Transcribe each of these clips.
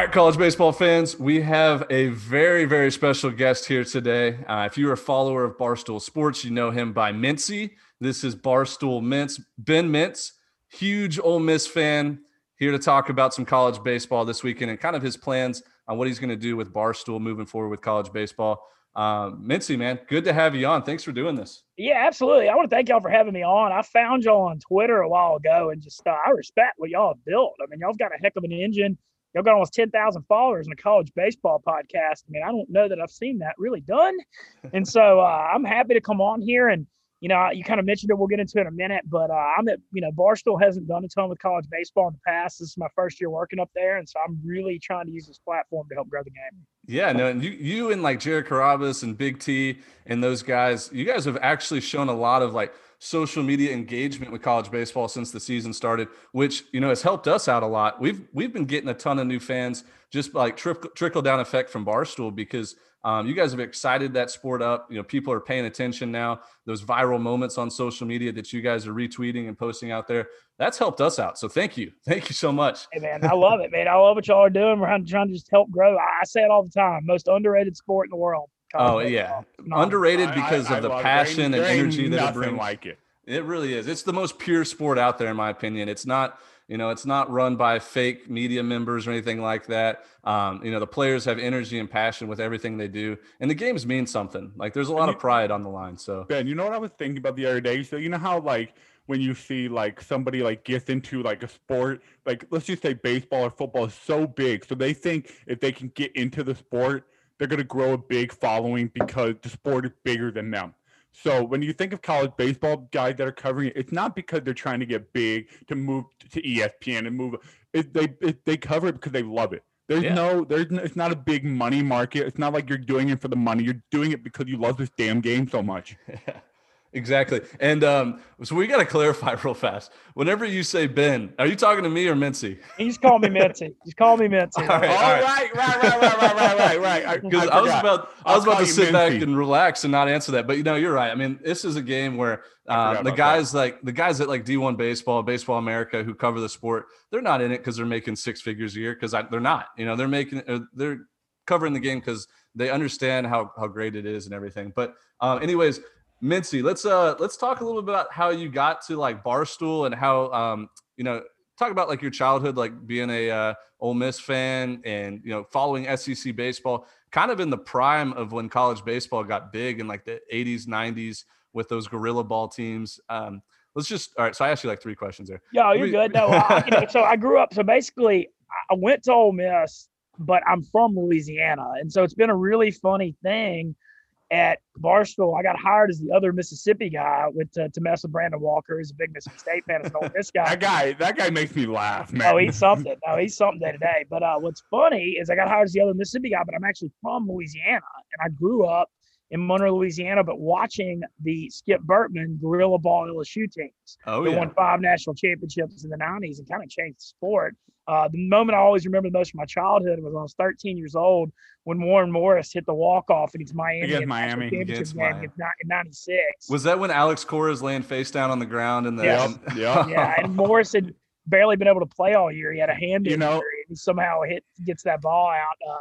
All right, college baseball fans, we have a very, very special guest here today. Uh, if you're a follower of Barstool Sports, you know him by Mintzy. This is Barstool Mintz, Ben Mintz, huge Ole Miss fan, here to talk about some college baseball this weekend and kind of his plans on what he's going to do with Barstool moving forward with college baseball. Um, Mintzy, man, good to have you on. Thanks for doing this. Yeah, absolutely. I want to thank y'all for having me on. I found y'all on Twitter a while ago and just uh, I respect what y'all built. I mean, y'all have got a heck of an engine y'all got almost 10,000 followers in a college baseball podcast. I mean, I don't know that I've seen that really done. And so uh, I'm happy to come on here. And, you know, you kind of mentioned it. We'll get into it in a minute. But uh, I'm at, you know, Barstool hasn't done a ton with college baseball in the past. This is my first year working up there. And so I'm really trying to use this platform to help grow the game. Yeah, no, and you, you and like Jared Carrabis and Big T and those guys, you guys have actually shown a lot of like – social media engagement with college baseball since the season started, which you know has helped us out a lot. We've we've been getting a ton of new fans just like trickle, trickle down effect from Barstool because um, you guys have excited that sport up. You know, people are paying attention now. Those viral moments on social media that you guys are retweeting and posting out there, that's helped us out. So thank you, thank you so much. Hey man, I love it, man. I love what y'all are doing. We're trying to just help grow. I say it all the time. Most underrated sport in the world. Oh yeah, underrated because I, I, of the passion and energy that it brings. Like it. It really is. It's the most pure sport out there, in my opinion. It's not, you know, it's not run by fake media members or anything like that. Um, you know, the players have energy and passion with everything they do, and the games mean something. Like there's a lot you, of pride on the line. So Ben, you know what I was thinking about the other day? So you know how like when you see like somebody like gets into like a sport, like let's just say baseball or football is so big, so they think if they can get into the sport they're going to grow a big following because the sport is bigger than them. So when you think of college baseball guys that are covering it, it's not because they're trying to get big to move to ESPN and move. It, they it, they cover it because they love it. There's yeah. no, there's no, it's not a big money market. It's not like you're doing it for the money. You're doing it because you love this damn game so much. Exactly. And um, so we got to clarify real fast. Whenever you say Ben, are you talking to me or Mintzy? He's calling me Mintzy. He's calling me Mintzy. all right, all right, right, right, right, right, right, right, right. Because I, I, was about, I was about to sit Mintzy. back and relax and not answer that. But you know, you're right. I mean, this is a game where uh, the guys that. like the guys at like D1 Baseball, Baseball America, who cover the sport, they're not in it because they're making six figures a year. Because they're not. You know, they're making, uh, they're covering the game because they understand how how great it is and everything. But um, anyways Mintzy, let's uh let's talk a little bit about how you got to like Barstool and how um you know talk about like your childhood, like being a uh, Ole Miss fan and you know following SEC baseball, kind of in the prime of when college baseball got big in like the 80s, 90s with those gorilla ball teams. Um, let's just all right. So I asked you like three questions there. Yeah, you're good. No, I, you know, so I grew up. So basically, I went to Ole Miss, but I'm from Louisiana, and so it's been a really funny thing at Barstool, I got hired as the other Mississippi guy with to, to mess with Brandon Walker, who's a big Mississippi State fan. As this guy, that guy, that guy makes me laugh, man. Oh, he's something. Oh, he's something day to day. But uh, what's funny is I got hired as the other Mississippi guy, but I'm actually from Louisiana, and I grew up in Monroe, Louisiana, but watching the Skip Bertman Gorilla Ball LSU teams. Oh, yeah. won five national championships in the 90s and kind of changed the sport. Uh, the moment I always remember the most from my childhood was when I was 13 years old when Warren Morris hit the walk off against Miami. Against Miami. Against Miami. in 96. Was that when Alex Cora is laying face down on the ground? And the, yeah. yeah. yeah. And Morris had barely been able to play all year. He had a hand you injury know, and somehow hit gets that ball out. Uh,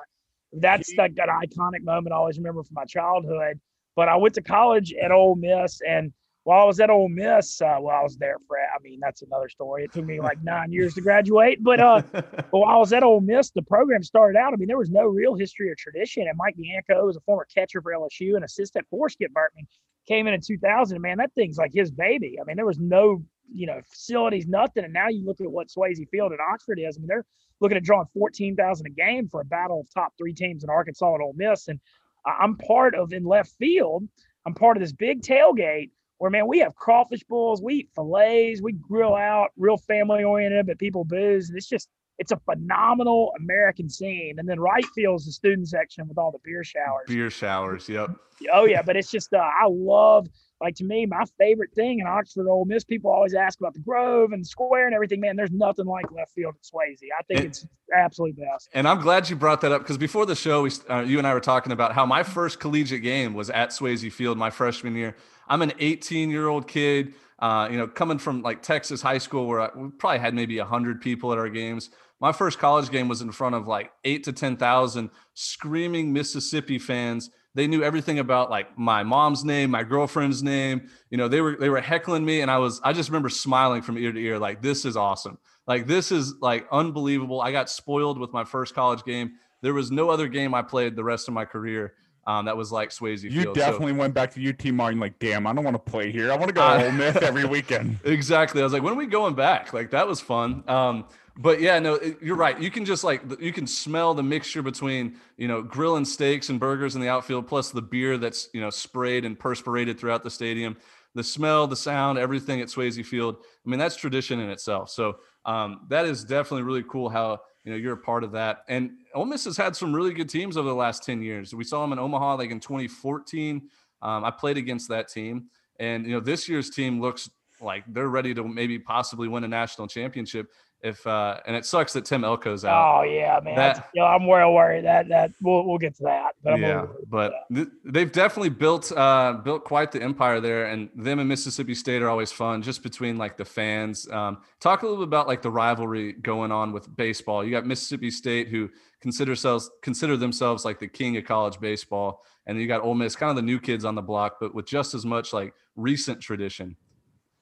that's like that iconic moment I always remember from my childhood. But I went to college at Ole Miss, and while I was at Ole Miss, uh, well, I was there for, I mean, that's another story. It took me like nine years to graduate. But, uh, but while I was at Ole Miss, the program started out. I mean, there was no real history or tradition. And Mike Bianco was a former catcher for LSU and assistant for Skip Bertman came in in 2000. Man, that thing's like his baby. I mean, there was no, you know, facilities, nothing. And now you look at what Swayze Field at Oxford is. I mean, they're looking at drawing 14,000 a game for a battle of top three teams in Arkansas and Ole Miss. And I'm part of in left field. I'm part of this big tailgate where man, we have crawfish bowls, we eat fillets, we grill out, real family oriented, but people booze. And it's just it's a phenomenal American scene. And then right field is the student section with all the beer showers. Beer showers, yep. Oh yeah, but it's just uh, I love like to me my favorite thing in Oxford Ole Miss. People always ask about the Grove and the Square and everything. Man, there's nothing like left field at Swayze. I think and, it's absolutely best. And I'm glad you brought that up because before the show, we uh, you and I were talking about how my first collegiate game was at Swayze Field my freshman year. I'm an 18 year old kid. Uh, you know, coming from like Texas high school, where I, we probably had maybe 100 people at our games my first college game was in front of like eight to 10,000 screaming Mississippi fans. They knew everything about like my mom's name, my girlfriend's name. You know, they were they were heckling me, and I was I just remember smiling from ear to ear, like this is awesome. Like this is like unbelievable. I got spoiled with my first college game. There was no other game I played the rest of my career um, that was like Swayze you Field. definitely so, went back to UT Martin like, damn, I don't want to play here. I want to go to Ole Miss every weekend. exactly. I was like, when are we going back? Like that was fun. Um, but yeah, no, you're right. You can just like you can smell the mixture between you know grilling steaks and burgers in the outfield, plus the beer that's you know sprayed and perspirated throughout the stadium. The smell, the sound, everything at Swayze Field. I mean, that's tradition in itself. So um, that is definitely really cool how you know you're a part of that. And Ole Miss has had some really good teams over the last ten years. We saw them in Omaha like in 2014. Um, I played against that team, and you know this year's team looks like they're ready to maybe possibly win a national championship if uh and it sucks that Tim Elko's out. Oh yeah, man. That, you know, I'm well worried that that we'll we'll get to that. But I'm yeah, but th- they've definitely built uh built quite the empire there, and them and Mississippi State are always fun, just between like the fans. Um, talk a little bit about like the rivalry going on with baseball. You got Mississippi State who consider themselves consider themselves like the king of college baseball, and you got Ole Miss, kind of the new kids on the block, but with just as much like recent tradition.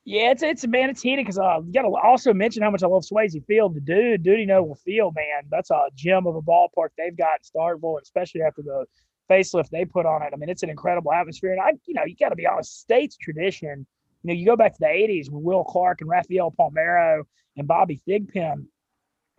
Yeah, it's it's a man, it's heated because uh, you got to also mention how much I love Swayze Field. The dude, Dudy Noble Field, man, that's a gem of a ballpark they've got in Starkville, especially after the facelift they put on it. I mean, it's an incredible atmosphere, and I, you know, you got to be honest, state's tradition. You know, you go back to the '80s with Will Clark and Rafael Palmeiro and Bobby Thigpen.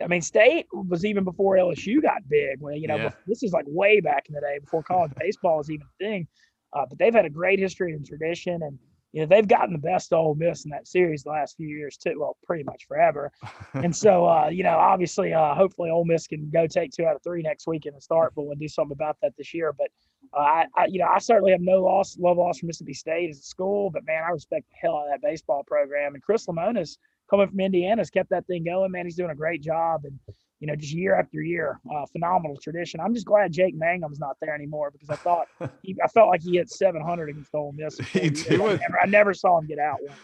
I mean, state was even before LSU got big. When you know, yeah. this is like way back in the day before college baseball was even a thing. Uh, but they've had a great history and tradition, and you know they've gotten the best of Ole Miss in that series the last few years too. Well, pretty much forever. and so uh, you know, obviously, uh, hopefully Ole Miss can go take two out of three next week in the start, but we'll do something about that this year. But uh, I, I, you know, I certainly have no loss, love loss for Mississippi State as a school, but man, I respect the hell out of that baseball program. And Chris Lemonis coming from Indiana has kept that thing going. Man, he's doing a great job. And you know, just year after year, uh, phenomenal tradition. I'm just glad Jake Mangum's not there anymore because I thought he, I felt like he hit 700 against Ole Miss. He, he was, I, never, I never saw him get out once.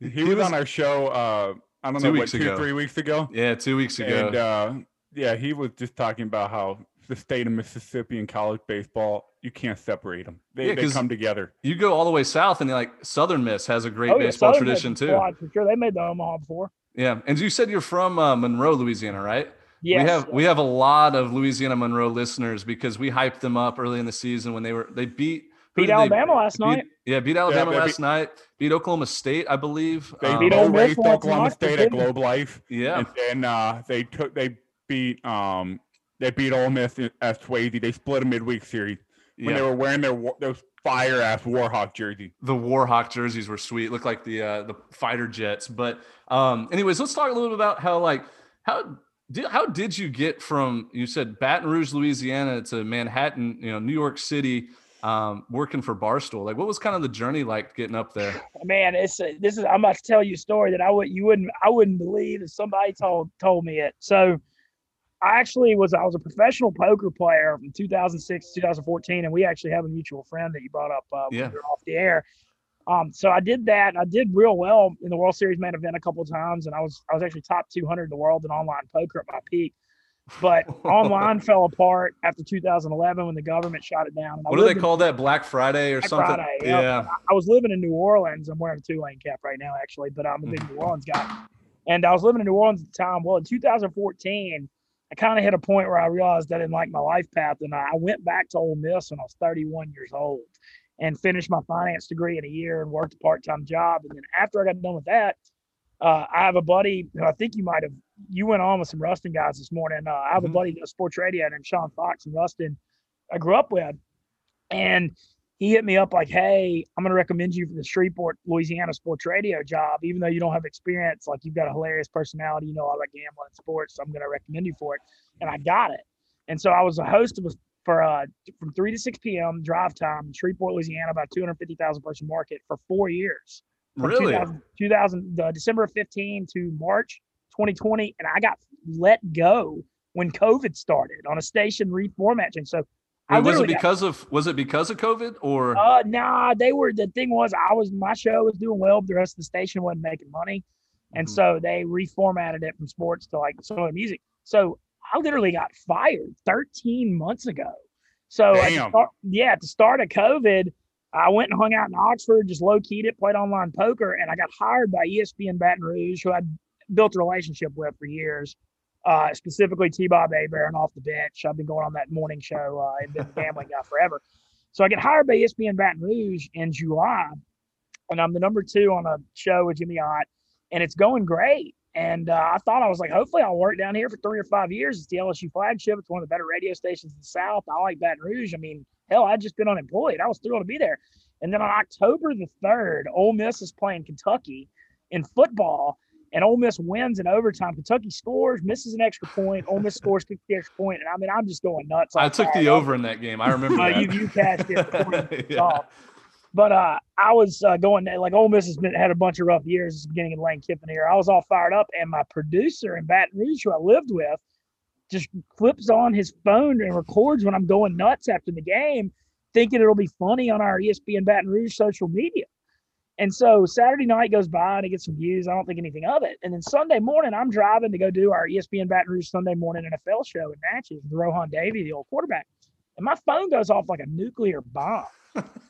He, he was, was, on our show. Uh, I don't know what two, ago. three weeks ago. Yeah, two weeks ago. And uh, yeah, he was just talking about how the state of Mississippi and college baseball, you can't separate them. They, yeah, they come together. You go all the way south, and they're like Southern Miss has a great oh, yeah, baseball Southern tradition too. For sure, they made the Omaha before. Yeah, and you said you're from uh, Monroe, Louisiana, right? Yes. We have we have a lot of Louisiana Monroe listeners because we hyped them up early in the season when they were they beat beat Alabama they, last beat, night. Yeah, beat Alabama yeah, last beat, night. Beat Oklahoma State, I believe. They um, beat Oklahoma State at Globe Life. Yeah, and then uh, they took they beat um they beat Ole Miss at Swayze. They split a midweek series when yeah. they were wearing their those fire ass Warhawk jersey. The Warhawk jerseys were sweet. Looked like the uh, the fighter jets. But um, anyways, let's talk a little bit about how like how did, how did you get from you said Baton Rouge, Louisiana to Manhattan, you know, New York City, um, working for Barstool? Like, what was kind of the journey like getting up there? Man, it's a, this is I'm about to tell you a story that I would you wouldn't I wouldn't believe if somebody told told me it. So, I actually was I was a professional poker player from 2006 to 2014, and we actually have a mutual friend that you brought up uh, yeah. we off the air. Um, so I did that. I did real well in the World Series main event a couple of times, and I was I was actually top 200 in the world in online poker at my peak. But online fell apart after 2011 when the government shot it down. What do they call that? Black Friday or Black something? Friday, yeah. I was living in New Orleans. I'm wearing a Tulane cap right now, actually, but I'm a big New Orleans guy. And I was living in New Orleans at the time. Well, in 2014, I kind of hit a point where I realized I didn't like my life path, and I went back to Ole Miss when I was 31 years old and finished my finance degree in a year and worked a part-time job. And then after I got done with that, uh, I have a buddy who I think you might have you went on with some Ruston guys this morning. Uh, I have mm-hmm. a buddy does sports radio named Sean Fox and Ruston. I grew up with, and he hit me up like, "Hey, I'm going to recommend you for the Shreveport, Louisiana sports radio job. Even though you don't have experience, like you've got a hilarious personality, you know all about gambling and sports. So I'm going to recommend you for it." And I got it. And so I was a host of a for uh, from 3 to 6 p.m. drive time in Shreveport, Louisiana, about 250,000 person market for four years. Really? 2000, 2000 uh, December 15 to March 2020. And I got let go when COVID started on a station reformatting. So Wait, was it because got, of was it because of COVID or uh nah they were the thing was I was my show was doing well but the rest of the station wasn't making money and mm-hmm. so they reformatted it from sports to like some of the music So I literally got fired 13 months ago. So start, yeah, at the start of COVID, I went and hung out in Oxford, just low keyed it, played online poker, and I got hired by ESPN Baton Rouge, who I'd built a relationship with for years. Uh, specifically T Bob Hebert off the bench. I've been going on that morning show uh, and been a gambling guy forever. So I get hired by ESPN Baton Rouge in July, and I'm the number two on a show with Jimmy Ott, and it's going great. And uh, I thought I was like, hopefully I'll work down here for three or five years. It's the LSU flagship. It's one of the better radio stations in the South. I like Baton Rouge. I mean, hell, I'd just been unemployed. I was thrilled to be there. And then on October the 3rd, Ole Miss is playing Kentucky in football, and Ole Miss wins in overtime. Kentucky scores, misses an extra point. Ole Miss scores kick the extra point, and I mean, I'm just going nuts. I took the over in that game. I remember. uh, you you cashed it. yeah. But uh, I was uh, going like Ole Miss has been, had a bunch of rough years. It's beginning of Lane Kiffin here. I was all fired up, and my producer in Baton Rouge, who I lived with, just flips on his phone and records when I'm going nuts after the game, thinking it'll be funny on our ESPN Baton Rouge social media. And so Saturday night goes by and it gets some views. I don't think anything of it. And then Sunday morning, I'm driving to go do our ESPN Baton Rouge Sunday morning NFL show in Natchez with Rohan Davey, the old quarterback. And my phone goes off like a nuclear bomb.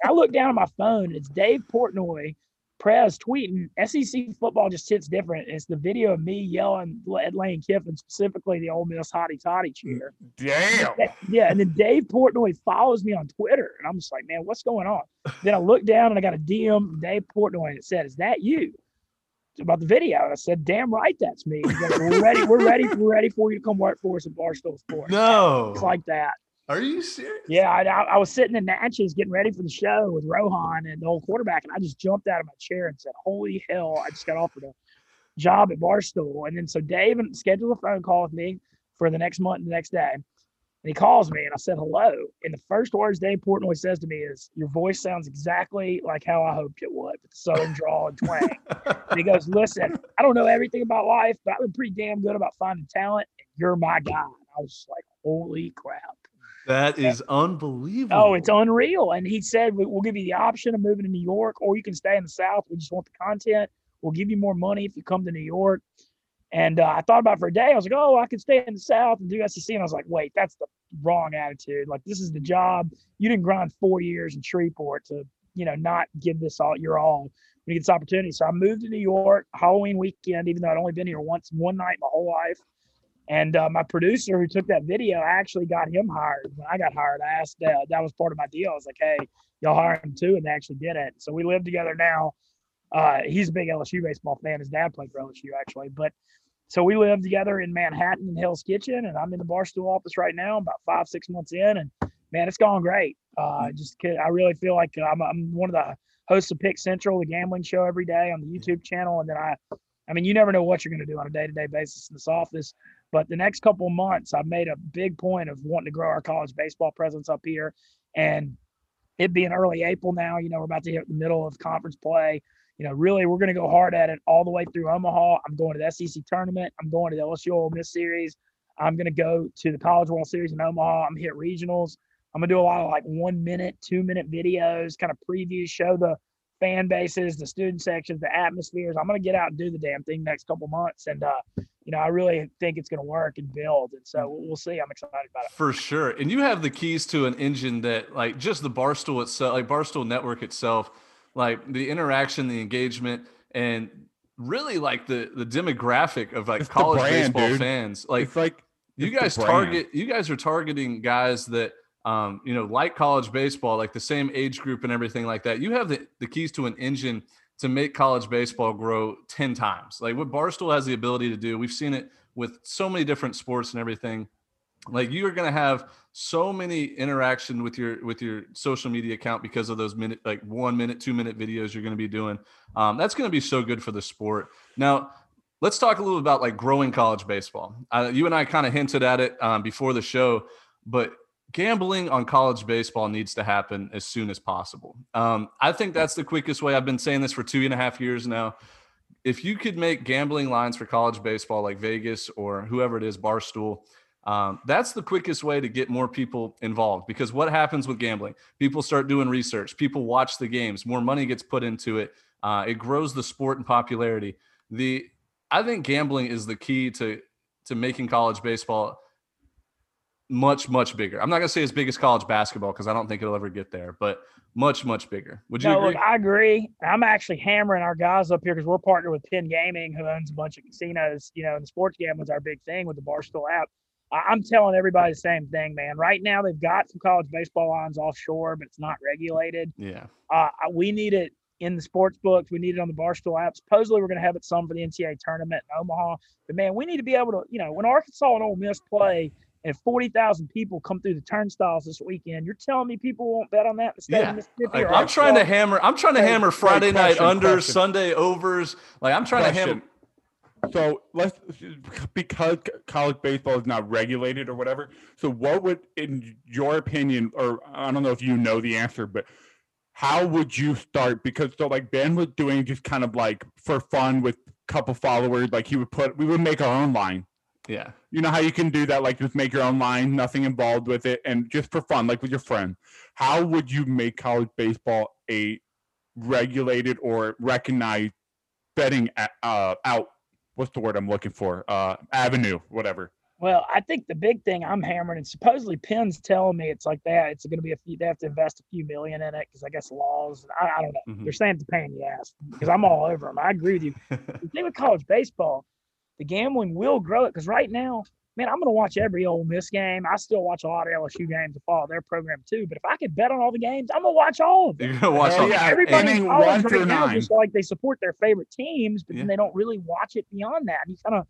I look down at my phone. It's Dave Portnoy, Prez tweeting. SEC football just hits different. It's the video of me yelling at Lane Kiffin, specifically the Ole Miss hottie toddy cheer. Damn. Yeah, and then Dave Portnoy follows me on Twitter, and I'm just like, man, what's going on? then I look down and I got a DM from Dave Portnoy, and it said, "Is that you?" about the video. I said, "Damn right, that's me." We're ready. We're ready. We're ready for you to come work for us at Barstool Sports. No, it's like that. Are you serious? Yeah, I, I, was sitting in Natchez getting ready for the show with Rohan and the old quarterback, and I just jumped out of my chair and said, "Holy hell!" I just got offered a job at Barstool, and then so Dave scheduled a phone call with me for the next month and the next day. And he calls me, and I said hello. And the first words Dave Portnoy says to me is, "Your voice sounds exactly like how I hoped it would, with the southern drawl and twang." and he goes, "Listen, I don't know everything about life, but I've been pretty damn good about finding talent. And you're my guy." And I was like, "Holy crap!" That is unbelievable. Oh, it's unreal. And he said, We'll give you the option of moving to New York, or you can stay in the South. We just want the content. We'll give you more money if you come to New York. And uh, I thought about it for a day. I was like, Oh, I could stay in the South and do SEC. And I was like, Wait, that's the wrong attitude. Like, this is the job. You didn't grind four years in Shreveport to, you know, not give this all your all when you get this opportunity. So I moved to New York Halloween weekend, even though I'd only been here once, one night my whole life. And uh, my producer who took that video, I actually got him hired. When I got hired, I asked, uh, that was part of my deal. I was like, hey, y'all hire him too. And they actually did it. So we live together now. Uh, he's a big LSU baseball fan. His dad played for LSU actually. But so we live together in Manhattan in Hell's Kitchen. And I'm in the Barstool office right now, about five, six months in. And man, it's gone great. Uh, just I really feel like I'm, I'm one of the hosts of Pick Central, the gambling show every day on the YouTube channel. And then I, I mean, you never know what you're going to do on a day to day basis in this office. But the next couple months, I've made a big point of wanting to grow our college baseball presence up here. And it being early April now, you know, we're about to hit the middle of conference play. You know, really, we're going to go hard at it all the way through Omaha. I'm going to the SEC tournament. I'm going to the LSU Ole Miss series. I'm going to go to the College World Series in Omaha. I'm hit regionals. I'm going to do a lot of like one minute, two minute videos, kind of previews, show the fan bases, the student sections, the atmospheres. I'm going to get out and do the damn thing next couple months. And, uh, you know, I really think it's going to work and build. And so we'll see. I'm excited about it. For sure. And you have the keys to an engine that, like, just the Barstool itself, like Barstool Network itself, like the interaction, the engagement, and really like the the demographic of like it's college brand, baseball dude. fans. Like, it's like you guys target, you guys are targeting guys that – um, you know, like college baseball, like the same age group and everything like that. You have the, the keys to an engine to make college baseball grow 10 times. Like what Barstool has the ability to do, we've seen it with so many different sports and everything. Like you are going to have so many interaction with your with your social media account because of those minute like one minute, two minute videos you're going to be doing. Um, that's going to be so good for the sport. Now, let's talk a little about like growing college baseball. Uh, you and I kind of hinted at it um, before the show, but gambling on college baseball needs to happen as soon as possible. Um, I think that's the quickest way. I've been saying this for two and a half years now. If you could make gambling lines for college baseball like Vegas or whoever it is, Barstool, um, that's the quickest way to get more people involved because what happens with gambling? People start doing research, people watch the games, more money gets put into it. Uh, it grows the sport in popularity. The I think gambling is the key to to making college baseball much much bigger. I'm not gonna say as big as college basketball because I don't think it'll ever get there, but much much bigger. Would you no, agree? Look, I agree. I'm actually hammering our guys up here because we're partnered with Penn Gaming, who owns a bunch of casinos. You know, and the sports gambling's our big thing with the Barstool app. I'm telling everybody the same thing, man. Right now, they've got some college baseball lines offshore, but it's not regulated. Yeah. Uh, we need it in the sports books. We need it on the Barstool app. Supposedly, we're going to have it some for the NCAA tournament in Omaha. But man, we need to be able to, you know, when Arkansas and Ole Miss play, and 40,000 people come through the turnstiles this weekend. You're telling me people won't bet on that in the state yeah. of Mississippi? Like, I'm trying to hammer. I'm trying to hammer Friday night unders, question. Sunday overs. Like I'm trying question. to hammer. So let's because college baseball is not regulated or whatever. So what would, in your opinion, or I don't know if you know the answer, but how would you start? Because so like Ben was doing just kind of like for fun with a couple followers, like he would put we would make our own line yeah. You know how you can do that, like just make your own line, nothing involved with it, and just for fun, like with your friend. How would you make college baseball a regulated or recognized betting uh, out? What's the word I'm looking for? Uh, avenue, whatever. Well, I think the big thing I'm hammering, and supposedly Penn's telling me it's like that. It's going to be a few. They have to invest a few million in it because I guess laws. I, I don't know. Mm-hmm. They're saying it's a pain in the ass because I'm all over them. I agree with you. the thing with college baseball, the gambling will grow it because right now, man, I'm going to watch every Ole Miss game. I still watch a lot of LSU games to follow their program too. But if I could bet on all the games, I'm going to watch all of them. You're going to watch all. Yeah, everybody one right now just like they support their favorite teams, but yeah. then they don't really watch it beyond that. You kind of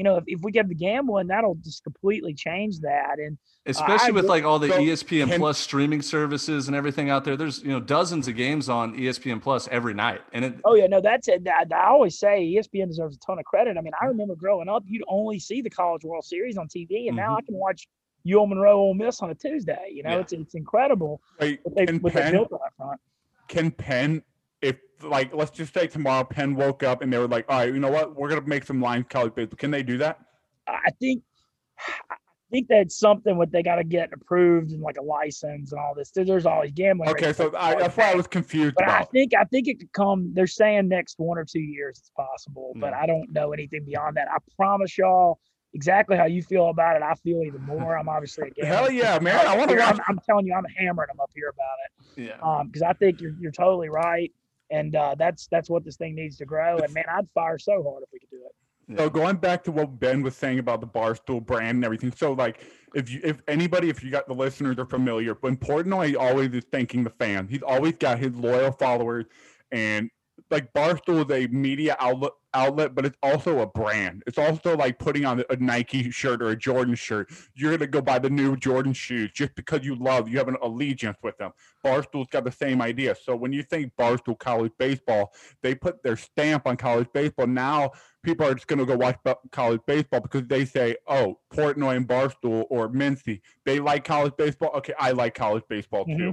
you know, if, if we get the gambling, that'll just completely change that. And especially uh, with like all the so ESPN can, Plus streaming services and everything out there, there's you know dozens of games on ESPN Plus every night. And it, oh yeah, no, that's it. I, I always say ESPN deserves a ton of credit. I mean, I remember growing up, you'd only see the College World Series on TV, and mm-hmm. now I can watch UL Monroe Ole Miss on a Tuesday. You know, yeah. it's it's incredible. Wait, what they, what Penn, they built on that front. Can Penn if like let's just say tomorrow Penn woke up and they were like, all right, you know what, we're gonna make some lines college baseball. Can they do that? I think I think that's something what they got to get approved and like a license and all this. There's always gambling. Okay, so I, that's why I was confused. But about. I think I think it could come. They're saying next one or two years it's possible, but I don't know anything beyond that. I promise y'all exactly how you feel about it. I feel even more. I'm obviously a gambler. Hell yeah, man! I want to. I'm, I'm, telling you, I'm hammering them up here about it. Yeah. Um, because I think you're you're totally right and uh, that's that's what this thing needs to grow. And man, I'd fire so hard if we could do it. So going back to what Ben was saying about the Barstool brand and everything. So like if you if anybody if you got the listeners are familiar, but Portnoy always is thanking the fans. He's always got his loyal followers and like Barstool is a media outlet outlet, but it's also a brand. It's also like putting on a Nike shirt or a Jordan shirt. You're gonna go buy the new Jordan shoes just because you love, you have an allegiance with them. Barstool's got the same idea. So when you think Barstool college baseball, they put their stamp on college baseball. Now people are just gonna go watch college baseball because they say, "Oh, Portnoy and Barstool or Mintzy, they like college baseball. Okay, I like college baseball too." Mm-hmm.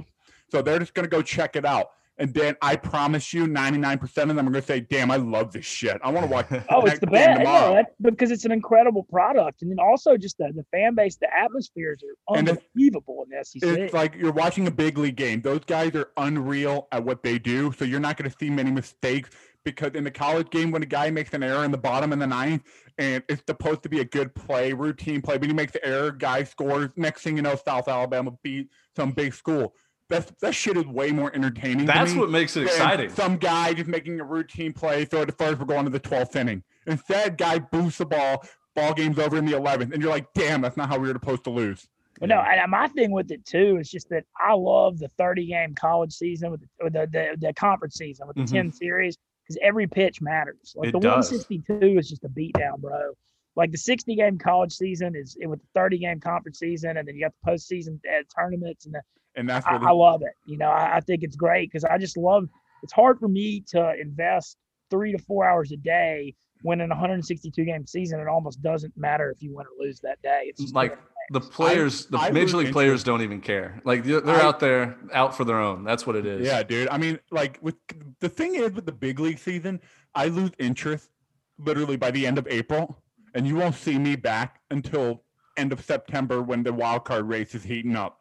So they're just gonna go check it out. And then I promise you, 99% of them are going to say, damn, I love this shit. I want to watch. oh, it's the best. Yeah, because it's an incredible product. And then also just the, the fan base, the atmospheres are unbelievable in the SEC. It's like you're watching a big league game. Those guys are unreal at what they do. So you're not going to see many mistakes because in the college game, when a guy makes an error in the bottom in the ninth, and it's supposed to be a good play, routine play, but he makes the error, guy scores. Next thing you know, South Alabama beat some big school that that shit is way more entertaining. That's what makes it exciting. Some guy just making a routine play, throw it to first, we're going to the 12th inning. Instead, guy boosts the ball, ball game's over in the 11th, and you're like, damn, that's not how we were supposed to lose. Well, no, and my thing with it too is just that I love the 30 game college season with the, the, the, the conference season with the mm-hmm. 10 series because every pitch matters. Like it the does. 162 is just a beatdown, bro. Like the 60 game college season is with the 30 game conference season, and then you got the postseason uh, tournaments, and the, and that's I, I, love it. You know, I, I think it's great because I just love. It's hard for me to invest three to four hours a day when in a 162 game season, it almost doesn't matter if you win or lose that day. It's like the players, the I major league players don't even care. Like they're I, out there out for their own. That's what it is. Yeah, dude. I mean, like with the thing is with the big league season, I lose interest literally by the end of April, and you won't see me back until end of September when the wild card race is heating up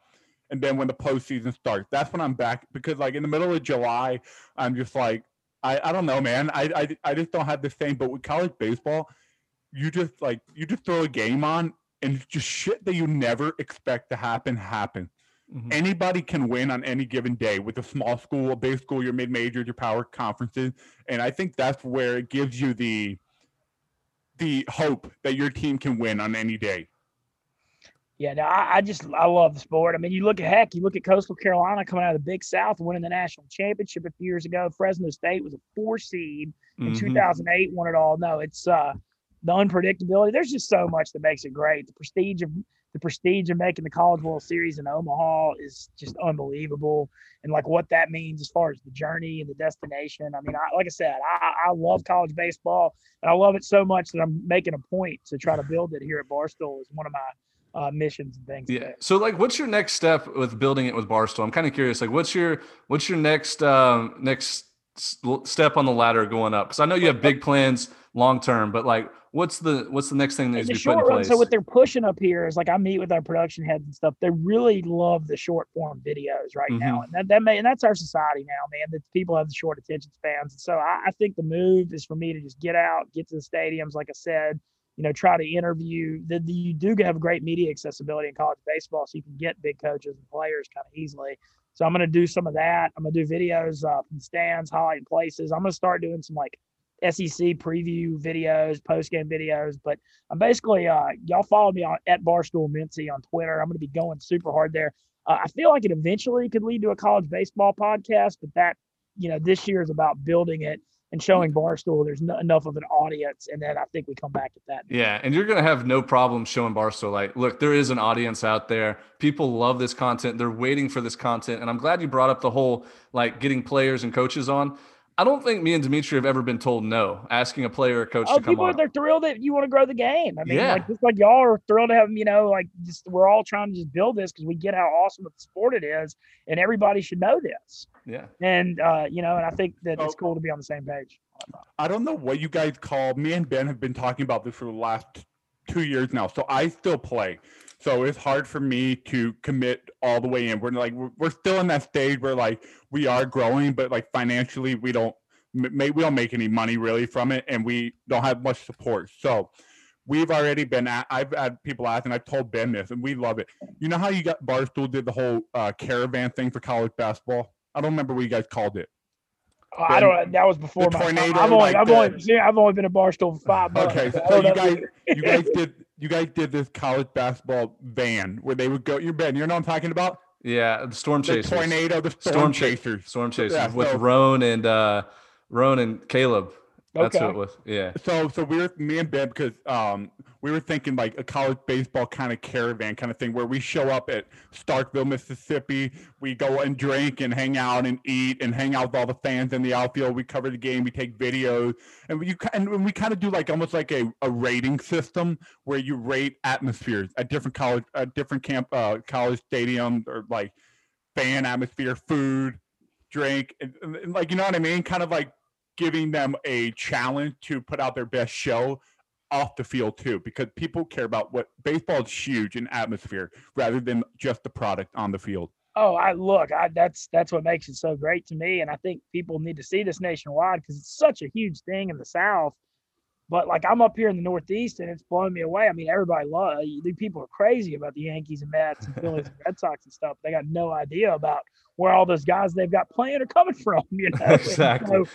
and then when the postseason starts, that's when I'm back because like in the middle of July, I'm just like I, I don't know, man. I, I I just don't have the same. But with college baseball, you just like you just throw a game on and just shit that you never expect to happen happen. Mm-hmm. Anybody can win on any given day with a small school, a big school, your mid majors, your power conferences, and I think that's where it gives you the the hope that your team can win on any day. Yeah, no, I, I, just I love the sport. I mean, you look at heck, you look at Coastal Carolina coming out of the Big South, winning the national championship a few years ago. Fresno State was a four seed in mm-hmm. 2008, won it all. No, it's uh, the unpredictability. There's just so much that makes it great. The prestige of the prestige of making the College World Series in Omaha is just unbelievable, and like what that means as far as the journey and the destination. I mean, I, like I said, I, I love college baseball, and I love it so much that I'm making a point to try to build it here at Barstool as one of my uh, missions and things. Yeah. So like, what's your next step with building it with Barstool? I'm kind of curious. Like, what's your what's your next um, next step on the ladder going up? Because I know you have big plans long term, but like, what's the what's the next thing that needs to be put in run, place? So what they're pushing up here is like I meet with our production heads and stuff. They really love the short form videos right mm-hmm. now, and that, that may and that's our society now, man. That people have the short attention spans, and so I, I think the move is for me to just get out, get to the stadiums, like I said you know, try to interview. The, the, you do have great media accessibility in college baseball, so you can get big coaches and players kind of easily. So I'm going to do some of that. I'm going to do videos uh, from stands, highlighting places. I'm going to start doing some like SEC preview videos, post game videos. But I'm basically, uh, y'all follow me on at Barstool Mintzy on Twitter. I'm going to be going super hard there. Uh, I feel like it eventually could lead to a college baseball podcast, but that, you know, this year is about building it and showing Barstool there's no, enough of an audience, and then I think we come back at that. Yeah, and you're gonna have no problem showing Barstool like, look, there is an audience out there. People love this content. They're waiting for this content, and I'm glad you brought up the whole like getting players and coaches on I don't think me and Dimitri have ever been told no, asking a player or coach oh, to come people, on. They're thrilled that you want to grow the game. I mean, yeah. like just like y'all are thrilled to have, you know, like just we're all trying to just build this because we get how awesome of the sport it is, and everybody should know this. Yeah. And uh, you know, and I think that oh, it's cool to be on the same page. I don't know what you guys call me and Ben have been talking about this for the last two years now. So I still play. So it's hard for me to commit all the way in. We're like we're still in that stage where like we are growing, but like financially we don't make we don't make any money really from it, and we don't have much support. So we've already been at, I've had people asking, I've told Ben this, and we love it. You know how you got Barstool did the whole uh, caravan thing for college basketball? I don't remember what you guys called it. Oh, I don't. That was before my tornado. I've only, like I've, only, I've only been a Barstool for five months. Okay, so, so you guys, you guys did you guys did this college basketball van where they would go. You're Ben. You know what I'm talking about? Yeah, the storm chasers. The tornado, the storm, storm chasers. Storm chasers yeah, with so, Rone and uh, Rone and Caleb. That's okay. what it was. Yeah. So so we were me and Ben because um we were thinking like a college baseball kind of caravan kind of thing where we show up at Starkville, Mississippi. We go and drink and hang out and eat and hang out with all the fans in the outfield. We cover the game. We take videos and we and we kind of do like almost like a, a rating system where you rate atmospheres at different college at different camp uh, college stadiums or like fan atmosphere, food, drink, and, and, like you know what I mean. Kind of like giving them a challenge to put out their best show off the field too because people care about what baseball is huge in atmosphere rather than just the product on the field. Oh i look I, that's that's what makes it so great to me and i think people need to see this nationwide because it's such a huge thing in the south. But like i'm up here in the northeast and it's blowing me away. I mean everybody love people are crazy about the yankees and mets and phillies and red sox and stuff they got no idea about where all those guys they've got playing are coming from you know? Exactly. So,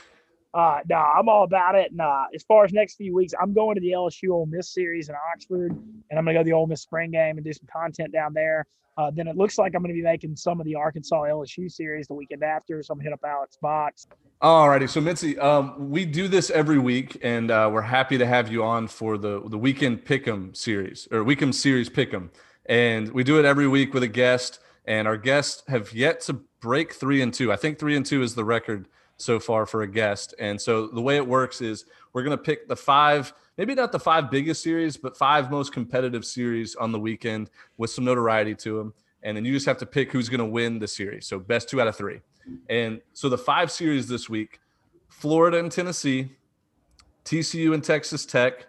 uh, no, nah, I'm all about it. And uh, as far as next few weeks, I'm going to the LSU Ole Miss series in Oxford, and I'm going to go to the Ole Miss spring game and do some content down there. Uh, then it looks like I'm going to be making some of the Arkansas LSU series the weekend after, so I'm going to hit up Alex Box. All righty. so Mintzy, um, we do this every week, and uh, we're happy to have you on for the the weekend pick'em series or weekend series pick'em, and we do it every week with a guest, and our guests have yet to break three and two. I think three and two is the record so far for a guest. And so the way it works is we're going to pick the five, maybe not the five biggest series, but five most competitive series on the weekend with some notoriety to them. And then you just have to pick who's going to win the series. So best two out of three. And so the five series this week Florida and Tennessee, TCU and Texas Tech,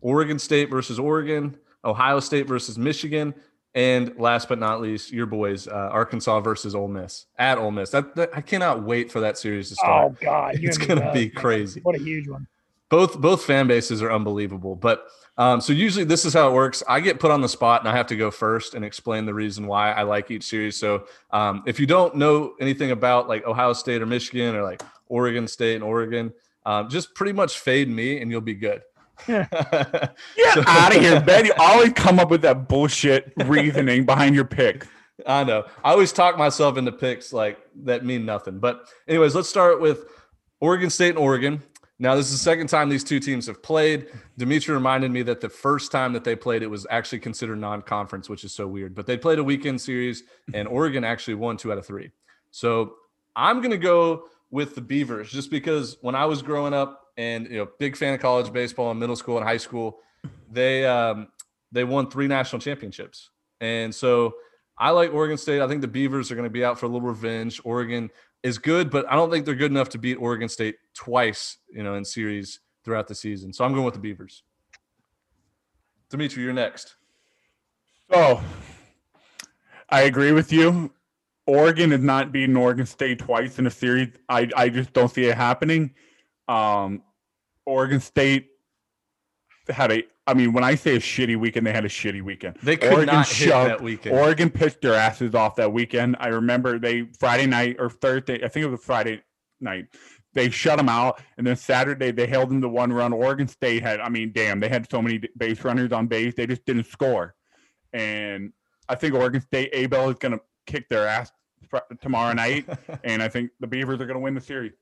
Oregon State versus Oregon, Ohio State versus Michigan, and last but not least, your boys, uh, Arkansas versus Ole Miss at Ole Miss. That, that, I cannot wait for that series to start. Oh God, it's going to be crazy. What a huge one! both both fan bases are unbelievable. But um, so usually this is how it works. I get put on the spot and I have to go first and explain the reason why I like each series. So um, if you don't know anything about like Ohio State or Michigan or like Oregon State and Oregon, um, just pretty much fade me and you'll be good. Get so, out of here, Ben. You always come up with that bullshit reasoning behind your pick. I know. I always talk myself into picks like that mean nothing. But anyways, let's start with Oregon State and Oregon. Now, this is the second time these two teams have played. Dimitri reminded me that the first time that they played, it was actually considered non conference, which is so weird. But they played a weekend series, and Oregon actually won two out of three. So I'm going to go with the Beavers just because when I was growing up and, you know, big fan of college baseball in middle school and high school, they, um, they won three national championships. And so I like Oregon State. I think the Beavers are going to be out for a little revenge. Oregon is good, but I don't think they're good enough to beat Oregon State twice, you know, in series throughout the season. So I'm going with the Beavers. Dimitri, you're next. So I agree with you. Oregon is not beating Oregon State twice in a series. I, I just don't see it happening. Um, Oregon State had a I mean, when I say a shitty weekend, they had a shitty weekend. They could Oregon not shoved, hit that weekend. Oregon pitched their asses off that weekend. I remember they Friday night or Thursday, I think it was Friday night. They shut them out, and then Saturday they held them to one run. Oregon State had, I mean, damn, they had so many base runners on base, they just didn't score. And I think Oregon State Abel is going to kick their ass tomorrow night, and I think the Beavers are going to win the series.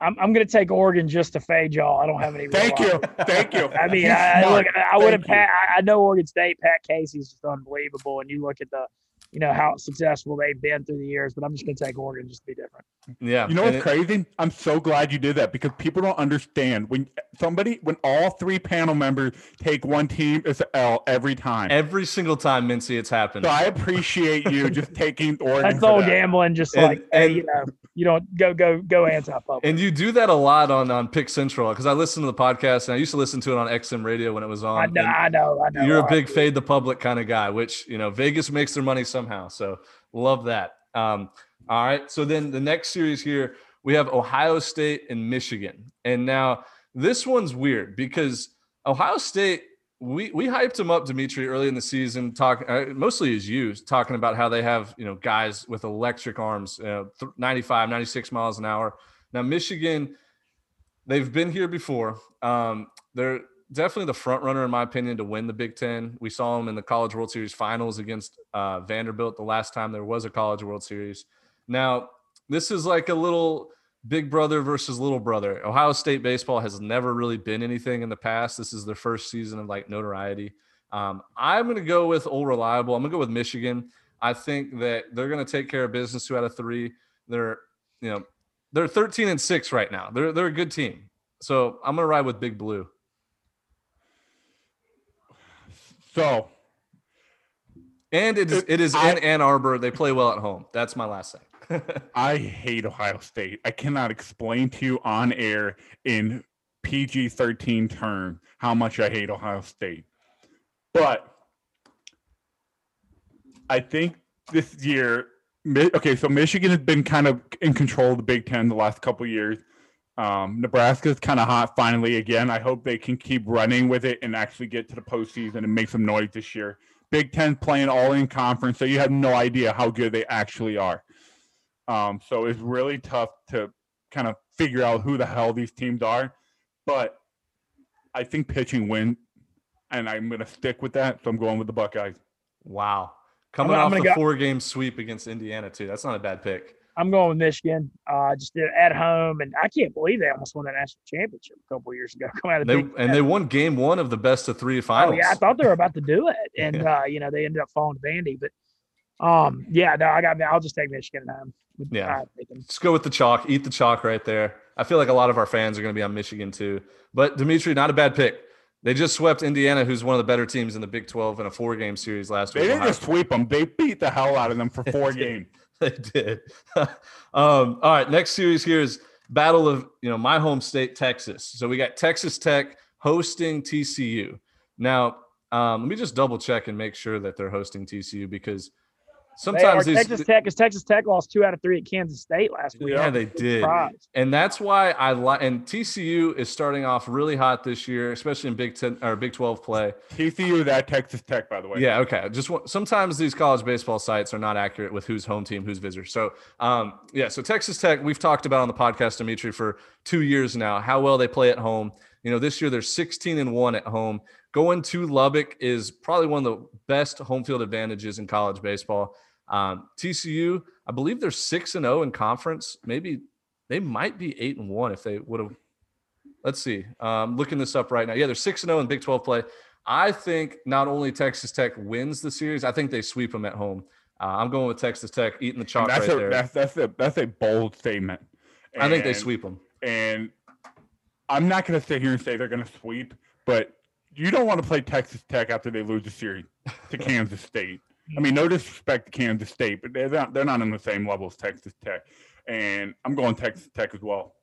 I'm, I'm going to take Oregon just to fade y'all. I don't have any. Thank you, thank you. I mean, I, look, I would have. I know Oregon State. Pat Casey's just unbelievable, and you look at the you know how successful they've been through the years. But I'm just going to take Oregon just to be different. Yeah, you know what's it, crazy? I'm so glad you did that because people don't understand when somebody when all three panel members take one team it's an L every time. Every single time, Mintzy, it's happened. So I appreciate you just taking Oregon. That's all gambling, just and, like and, hey, you know, you don't go go go anti-public. And you do that a lot on on Pick Central because I listen to the podcast and I used to listen to it on XM Radio when it was on. I know, I know, I know. You're a big fade the public kind of guy, which you know Vegas makes their money somehow. So love that. Um, all right. So then the next series here, we have Ohio State and Michigan. And now this one's weird because Ohio State, we we hyped them up, Dimitri, early in the season, talking uh, mostly as you talking about how they have you know guys with electric arms, know, 95, 96 miles an hour. Now Michigan, they've been here before. Um, they're definitely the front runner in my opinion to win the Big Ten. We saw them in the College World Series finals against uh, Vanderbilt the last time there was a College World Series. Now, this is like a little big brother versus little brother. Ohio State baseball has never really been anything in the past. This is their first season of like notoriety. Um, I'm going to go with old reliable. I'm going to go with Michigan. I think that they're going to take care of business two out of three. They're, you know, they're 13 and six right now. They're they're a good team. So I'm going to ride with Big Blue. So, and it is it is I, in Ann Arbor. They play well at home. That's my last thing. I hate Ohio State. I cannot explain to you on air in PG 13 term how much I hate Ohio State. But I think this year, okay, so Michigan has been kind of in control of the Big Ten the last couple years. Um, Nebraska's kind of hot finally again. I hope they can keep running with it and actually get to the postseason and make some noise this year. Big Ten playing all in conference, so you have no idea how good they actually are. Um, so it's really tough to kind of figure out who the hell these teams are. But I think pitching win, and I'm going to stick with that. So I'm going with the Buckeyes. Wow. Coming I'm, off I'm the go, four game sweep against Indiana, too. That's not a bad pick. I'm going with Michigan. Uh, just at home, and I can't believe they almost won the national championship a couple years ago. Come out of they, and they won game one of the best of three finals. Oh, yeah, I thought they were about to do it, and yeah. uh, you know they ended up falling to Vandy. But um, yeah, no, I got. I'll just take Michigan at home. Yeah, let's go with the chalk. Eat the chalk right there. I feel like a lot of our fans are going to be on Michigan too. But Dimitri, not a bad pick. They just swept Indiana, who's one of the better teams in the Big 12 in a four game series last they week. They didn't just sweep them, they beat the hell out of them for four games. they did. um, all right, next series here is Battle of you know my home state, Texas. So we got Texas Tech hosting TCU. Now, um, let me just double check and make sure that they're hosting TCU because sometimes these, Texas Tech because Texas Tech lost two out of three at Kansas State last week. Yeah, they did, and that's why I like. And TCU is starting off really hot this year, especially in Big Ten or Big Twelve play. TCU that Texas Tech, by the way. Yeah, okay. Just sometimes these college baseball sites are not accurate with who's home team, who's visitor. So, um, yeah. So Texas Tech, we've talked about on the podcast, Dimitri, for two years now, how well they play at home. You know, this year they're 16 and one at home. Going to Lubbock is probably one of the best home field advantages in college baseball. Um, TCU, I believe they're six and zero oh in conference. Maybe they might be eight and one if they would have. Let's see. Um, looking this up right now. Yeah, they're six and zero oh in Big Twelve play. I think not only Texas Tech wins the series, I think they sweep them at home. Uh, I'm going with Texas Tech eating the chalk that's right a, there. That's that's a that's a bold statement. And, I think they sweep them. And I'm not going to sit here and say they're going to sweep, but you don't want to play Texas Tech after they lose the series to Kansas State. I mean, no disrespect to Kansas State, but they're not they're not on the same level as Texas Tech, and I'm going Texas Tech as well.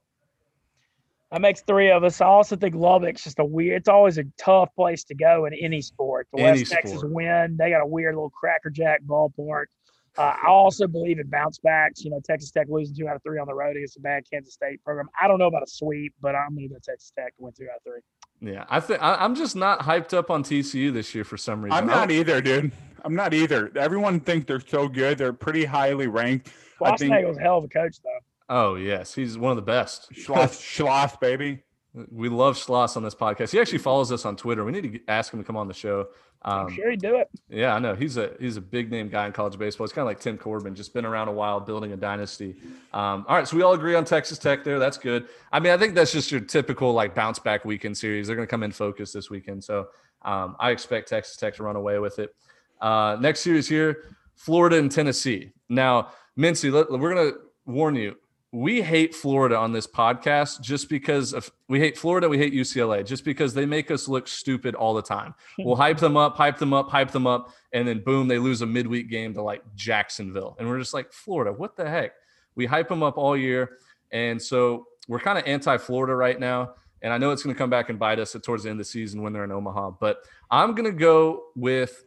That makes three of us. I also think Lubbock's just a weird. It's always a tough place to go in any sport. The any West sport. Texas win. They got a weird little crackerjack ballpark. Uh, I also believe in bounce backs. You know, Texas Tech losing two out of three on the road against a bad Kansas State program. I don't know about a sweep, but I'm going to go Texas Tech to win two out of three. Yeah, I think I'm just not hyped up on TCU this year for some reason. I'm not either, dude. I'm not either. Everyone thinks they're so good. They're pretty highly ranked. Schlossnagle's a hell of a coach, though. Oh yes, he's one of the best. Schloss, Schloss, baby. We love Schloss on this podcast. He actually follows us on Twitter. We need to ask him to come on the show. Um, I'm sure he'd do it. Yeah, I know. He's a he's a big name guy in college baseball. It's kind of like Tim Corbin, just been around a while, building a dynasty. Um, all right, so we all agree on Texas Tech there. That's good. I mean, I think that's just your typical like bounce back weekend series. They're going to come in focus this weekend, so um, I expect Texas Tech to run away with it. Uh, next series here, Florida and Tennessee. Now, Mintzy, we're going to warn you. We hate Florida on this podcast just because of we hate Florida, we hate UCLA just because they make us look stupid all the time. We'll hype them up, hype them up, hype them up, and then boom, they lose a midweek game to like Jacksonville. And we're just like, Florida, what the heck? We hype them up all year. And so we're kind of anti Florida right now. And I know it's going to come back and bite us towards the end of the season when they're in Omaha. But I'm going to go with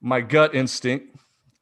my gut instinct,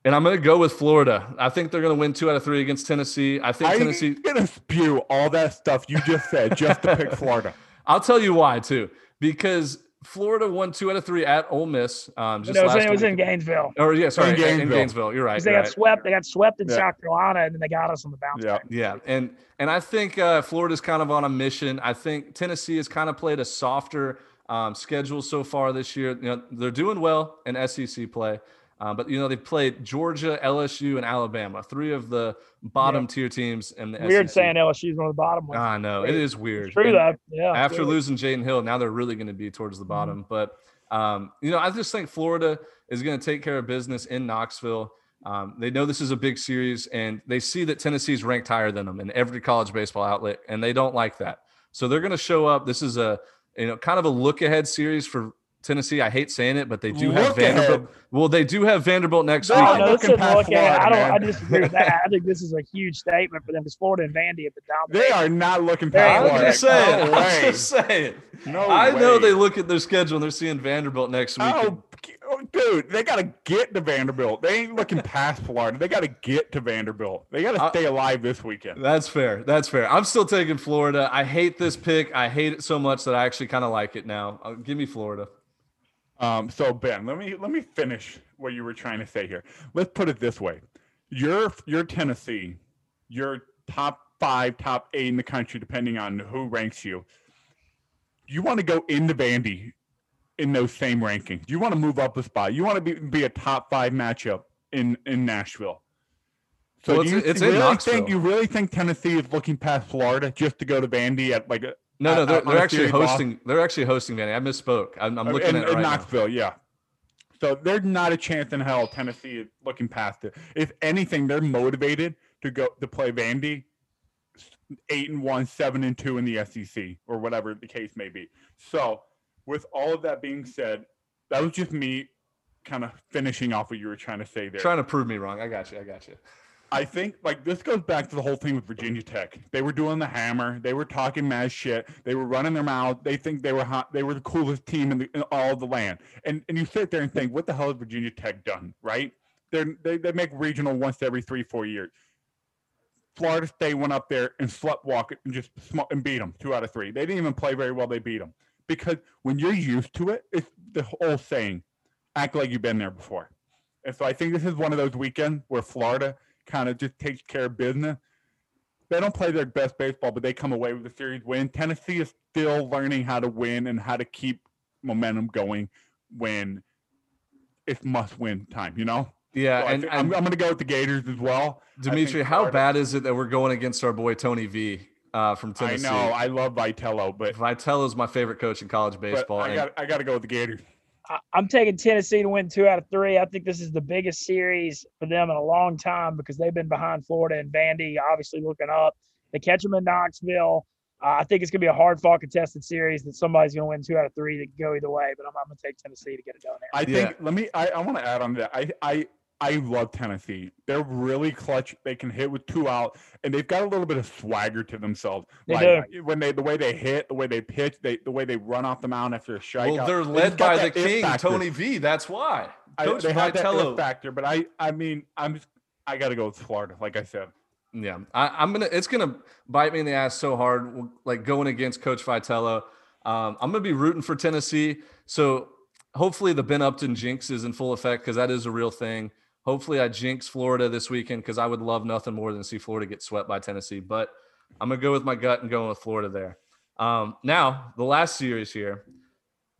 and I'm going to go with Florida. I think they're going to win two out of three against Tennessee. I think Tennessee going to spew all that stuff you just said just to pick Florida. I'll tell you why too, because Florida won two out of three at Ole Miss. Um, just no, it was, it was in Gainesville. Or yeah, sorry, in Gainesville. In Gainesville. You're right. They got right. swept. They got swept in yeah. South Carolina, and then they got us on the bounce. Yeah, back. yeah, and and I think uh, Florida's kind of on a mission. I think Tennessee has kind of played a softer um, schedule so far this year. You know, they're doing well in SEC play. Uh, but you know they've played Georgia, LSU, and Alabama, three of the bottom yeah. tier teams in the. Weird SEC. saying LSU is one of the bottom ones. I know it is weird. It's true though. Yeah. After losing Jaden Hill, now they're really going to be towards the bottom. Mm-hmm. But um, you know, I just think Florida is going to take care of business in Knoxville. Um, they know this is a big series, and they see that Tennessee's ranked higher than them in every college baseball outlet, and they don't like that. So they're going to show up. This is a you know kind of a look ahead series for Tennessee. I hate saying it, but they do have Vanderbilt. Ahead. Well, they do have Vanderbilt next no, week. No, listen, look Florida, I don't. Man. I disagree with that. I think this is a huge statement for them because Florida and Vandy at the top. They are not looking past. I'm just saying. No I'm just saying. No I way. know they look at their schedule and they're seeing Vanderbilt next week. Oh, oh dude, they got to get to Vanderbilt. They ain't looking past Florida. They got to get to Vanderbilt. They got to stay alive this weekend. That's fair. That's fair. I'm still taking Florida. I hate this pick. I hate it so much that I actually kind of like it now. Uh, give me Florida. Um, so Ben, let me let me finish what you were trying to say here. Let's put it this way: you're you're Tennessee, you're top five, top eight in the country, depending on who ranks you. You want to go into Vandy in those same rankings. You want to move up a spot. You want to be, be a top five matchup in in Nashville. So well, you, it's, really think you really think Tennessee is looking past Florida just to go to Vandy at like a no, no, they're, they're actually hosting. They're actually hosting Vandy. I misspoke. I'm, I'm looking in, at it right Knoxville. Now. Yeah. So there's not a chance in hell Tennessee is looking past it. If anything, they're motivated to go to play Vandy eight and one, seven and two in the SEC, or whatever the case may be. So, with all of that being said, that was just me kind of finishing off what you were trying to say there. Trying to prove me wrong. I got you. I got you. I think like this goes back to the whole thing with Virginia Tech. They were doing the hammer. They were talking mad shit. They were running their mouth. They think they were hot. They were the coolest team in, the, in all the land. And and you sit there and think, what the hell has Virginia Tech done? Right? they they make regional once every three four years. Florida State went up there and sleptwalk it and just and beat them two out of three. They didn't even play very well. They beat them because when you're used to it, it's the whole saying, act like you've been there before. And so I think this is one of those weekends where Florida kind of just takes care of business. They don't play their best baseball, but they come away with a series win. Tennessee is still learning how to win and how to keep momentum going when it's must win time, you know? Yeah, so and, I'm, I'm going to go with the Gators as well. Dimitri, how bad is it that we're going against our boy Tony V uh, from Tennessee? I know, I love Vitello, but Vitello is my favorite coach in college baseball. I got, I got to go with the Gators. I'm taking Tennessee to win two out of three. I think this is the biggest series for them in a long time because they've been behind Florida and Vandy, obviously looking up. They catch them in Knoxville. Uh, I think it's going to be a hard fought contested series that somebody's going to win two out of three that go either way. But I'm, I'm going to take Tennessee to get it done there. I think. Yeah. Let me. I, I want to add on that. I I I love Tennessee. They're really clutch. They can hit with two out, and they've got a little bit of swagger to themselves. They like do. when they the way they hit, the way they pitch, they the way they run off the mound after a strikeout. Well, they're led by the king, factor. Tony V. That's why. Coach I, they have that factor, but I I mean I'm I got to go with Florida, like I said. Yeah, I, am gonna. It's gonna bite me in the ass so hard, like going against Coach Vitello. Um, I'm gonna be rooting for Tennessee. So hopefully the Ben Upton jinx is in full effect because that is a real thing. Hopefully, I jinx Florida this weekend because I would love nothing more than see Florida get swept by Tennessee. But I'm gonna go with my gut and going with Florida there. Um, now, the last series here.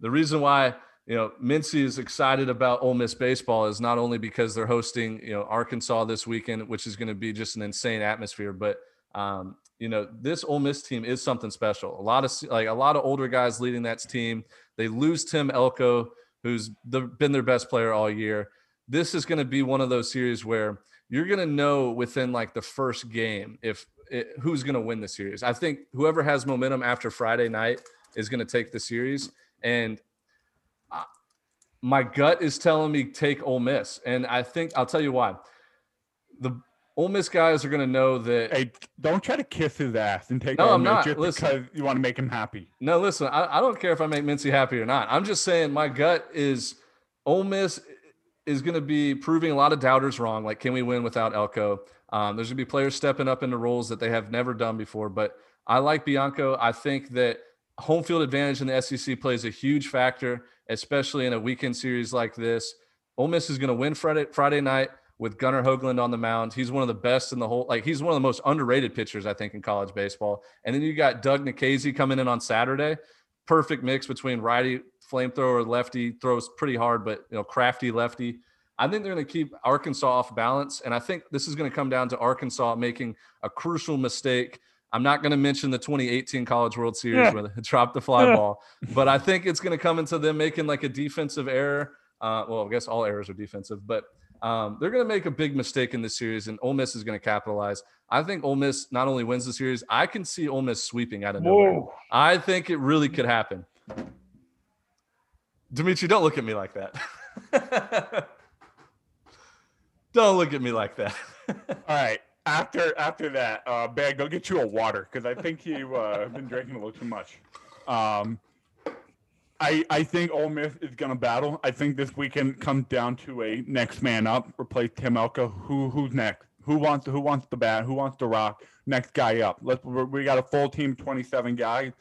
The reason why you know Mintzy is excited about Ole Miss baseball is not only because they're hosting you know Arkansas this weekend, which is going to be just an insane atmosphere, but um, you know this Ole Miss team is something special. A lot of like a lot of older guys leading that team. They lose Tim Elko, who's the, been their best player all year this is going to be one of those series where you're going to know within like the first game if it, who's going to win the series. I think whoever has momentum after Friday night is going to take the series. And uh, my gut is telling me take Ole Miss. And I think I'll tell you why. The Ole Miss guys are going to know that. Hey, don't try to kiss his ass and take. No, I'm not. Just listen, because you want to make him happy. No, listen. I, I don't care if I make Mintzy happy or not. I'm just saying my gut is Ole Miss is going to be proving a lot of doubters wrong. Like, can we win without Elko? Um, there's going to be players stepping up into roles that they have never done before. But I like Bianco. I think that home field advantage in the SEC plays a huge factor, especially in a weekend series like this. Ole Miss is going to win Friday Friday night with Gunnar Hoglund on the mound. He's one of the best in the whole. Like he's one of the most underrated pitchers I think in college baseball. And then you got Doug Nikhazy coming in on Saturday. Perfect mix between righty flamethrower lefty, throws pretty hard, but you know, crafty lefty. I think they're going to keep Arkansas off balance, and I think this is going to come down to Arkansas making a crucial mistake. I'm not going to mention the 2018 College World Series yeah. where they dropped the fly yeah. ball, but I think it's going to come into them making like a defensive error. Uh, well, I guess all errors are defensive, but um, they're going to make a big mistake in this series, and Ole Miss is going to capitalize. I think Ole Miss not only wins the series, I can see Ole Miss sweeping out of nowhere. Whoa. I think it really could happen. Dimitri, don't look at me like that. don't look at me like that. All right. After after that, uh, Ben, go get you a water because I think you've uh, been drinking a little too much. Um, I I think Ole Miss is going to battle. I think this weekend comes down to a next man up. Replace Tim Elko. Who who's next? Who wants who wants the bat? Who wants to rock? Next guy up. Let's we got a full team, twenty seven guys.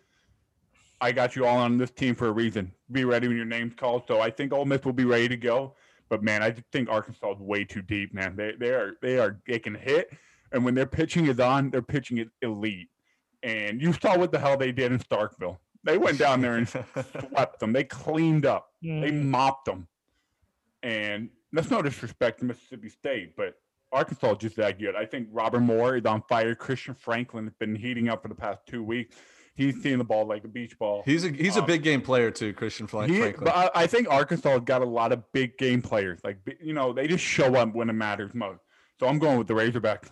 I got you all on this team for a reason. Be ready when your name's called. So I think Ole Miss will be ready to go. But man, I think Arkansas is way too deep, man. They they are they are they can hit, and when their pitching is on, they're pitching it elite. And you saw what the hell they did in Starkville. They went down there and swept them. They cleaned up. Mm. They mopped them. And that's no disrespect to Mississippi State, but Arkansas is just that good. I think Robert Moore is on fire. Christian Franklin has been heating up for the past two weeks he's seeing the ball like a beach ball. He's a he's um, a big game player too, Christian Franklin. He, but I, I, think Arkansas has got a lot of big game players. Like you know, they just show up when it matters most. So I'm going with the Razorbacks.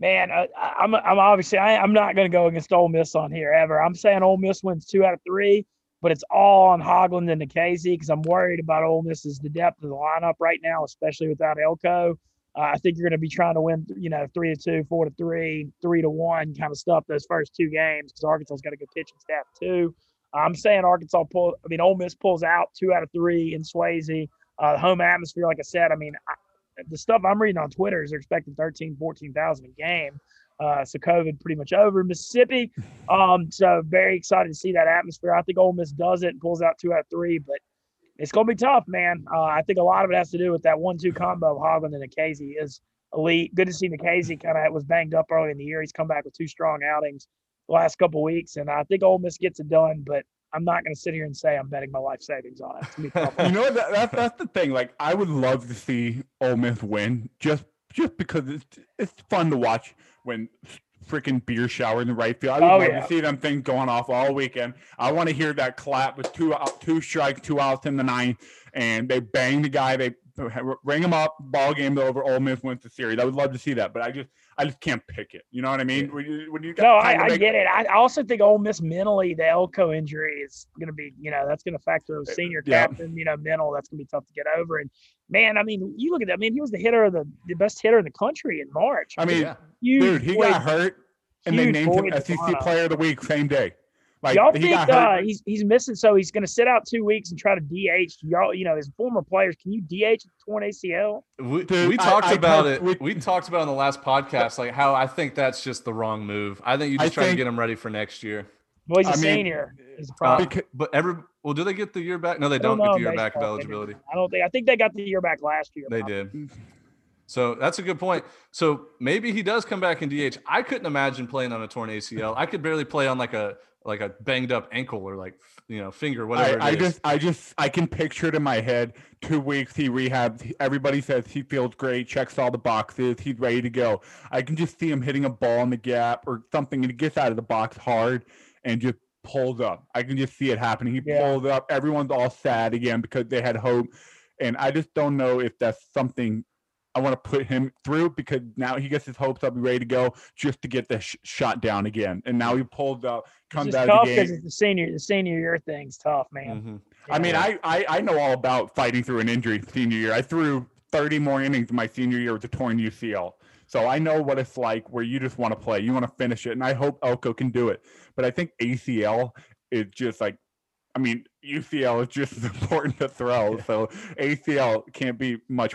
Man, uh, I'm I'm obviously I, am not going to go against Ole Miss on here ever. I'm saying Ole Miss wins two out of three, but it's all on Hoglund and Nikhazy because I'm worried about Ole Miss's the depth of the lineup right now, especially without Elko. Uh, I think you're going to be trying to win, you know, three to two, four to three, three to one kind of stuff those first two games because Arkansas's got a good pitching staff too. I'm saying Arkansas pull. I mean, Ole Miss pulls out two out of three in Swayze. Uh, home atmosphere, like I said, I mean, I, the stuff I'm reading on Twitter is they're expecting 13, 14,000 a game. Uh, so COVID pretty much over in Mississippi. Um, so very excited to see that atmosphere. I think Ole Miss does it and pulls out two out of three, but it's going to be tough, man. Uh, I think a lot of it has to do with that one-two combo of Hoglund and Nikhazy is elite. Good to see Nikhazy kind of was banged up early in the year. He's come back with two strong outings the last couple weeks, and I think Ole Miss gets it done. But I'm not going to sit here and say I'm betting my life savings on it. you know that, that, that's the thing. Like I would love to see Ole Miss win just just because it's it's fun to watch when freaking beer shower in the right field. I would oh, love yeah. to see them things going off all weekend. I want to hear that clap with two out, two strikes, two outs in the ninth, and they bang the guy. They ring him up. Ball game over. Ole Miss wins the series. I would love to see that, but I just I just can't pick it. You know what I mean? When you, when you no, I, I get it. I also think Ole Miss mentally, the Elko injury is going to be, you know, that's going to factor the eh, senior yeah. captain, you know, mental. That's going to be tough to get over. And man, I mean, you look at that. I mean, he was the hitter of the, the best hitter in the country in March. I mean, dude, he got hurt, and they named him SEC Player of the Week same day. Like, y'all think uh, he's he's missing? So he's going to sit out two weeks and try to DH. Y'all, you know, his former players. Can you DH torn ACL? We, Dude, we talked I, about I, it. We, we, talked about in the last podcast, like how I think that's just the wrong move. I think you just I try think, to get him ready for next year. Well, he's a senior. Mean, uh, but every well, do they get the year back? No, they don't, don't get the year back of eligibility. I don't think. I think they got the year back last year. They probably. did. So that's a good point. So maybe he does come back in DH. I couldn't imagine playing on a torn ACL. I could barely play on like a like a banged up ankle or like you know finger whatever I, I just i just i can picture it in my head two weeks he rehabbed everybody says he feels great checks all the boxes he's ready to go. I can just see him hitting a ball in the gap or something and he gets out of the box hard and just pulls up. I can just see it happening. He yeah. pulls up everyone's all sad again because they had hope and i just don't know if that's something I want to put him through because now he gets his hopes up, ready to go, just to get the sh- shot down again. And now he pulled up, comes out of the game. It's the senior, the senior year thing's tough, man. Mm-hmm. Yeah. I mean, I, I I know all about fighting through an injury senior year. I threw 30 more innings my senior year with a torn UCL. So I know what it's like where you just want to play, you want to finish it, and I hope Elko can do it. But I think ACL is just like I mean, UCL is just as important to throw. So ACL can't be much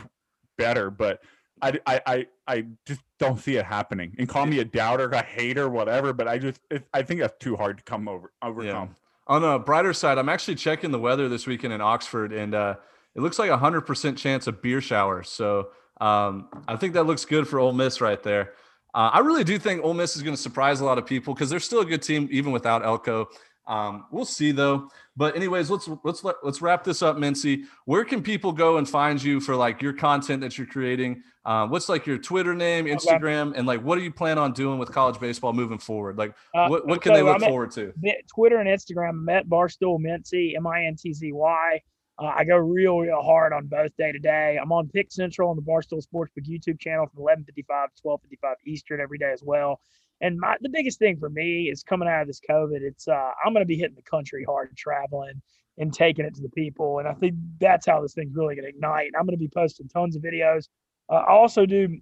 better, but I, I, I, I just don't see it happening. And call me a doubter, a hater, whatever. But I just, it, I think that's too hard to come over overcome. Yeah. On a brighter side, I'm actually checking the weather this weekend in Oxford, and uh, it looks like a hundred percent chance of beer showers. So um, I think that looks good for Ole Miss right there. Uh, I really do think Ole Miss is going to surprise a lot of people because they're still a good team even without Elko. Um, we'll see though. But anyways, let's let's let, let's wrap this up, Mintzy. Where can people go and find you for like your content that you're creating? Uh, what's like your Twitter name, Instagram, and like what do you plan on doing with college baseball moving forward? Like uh, what, what can so they look forward to? Twitter and Instagram. I'm at Barstool Mintzy, M I N T Z Y. Uh, I go real, real hard on both day to day. I'm on Pick Central on the Barstool Sportsbook YouTube channel from 11:55 to 12:55 Eastern every day as well. And my the biggest thing for me is coming out of this COVID. It's uh, I'm going to be hitting the country hard, traveling and taking it to the people. And I think that's how this thing's really going to ignite. I'm going to be posting tons of videos. Uh, I also do.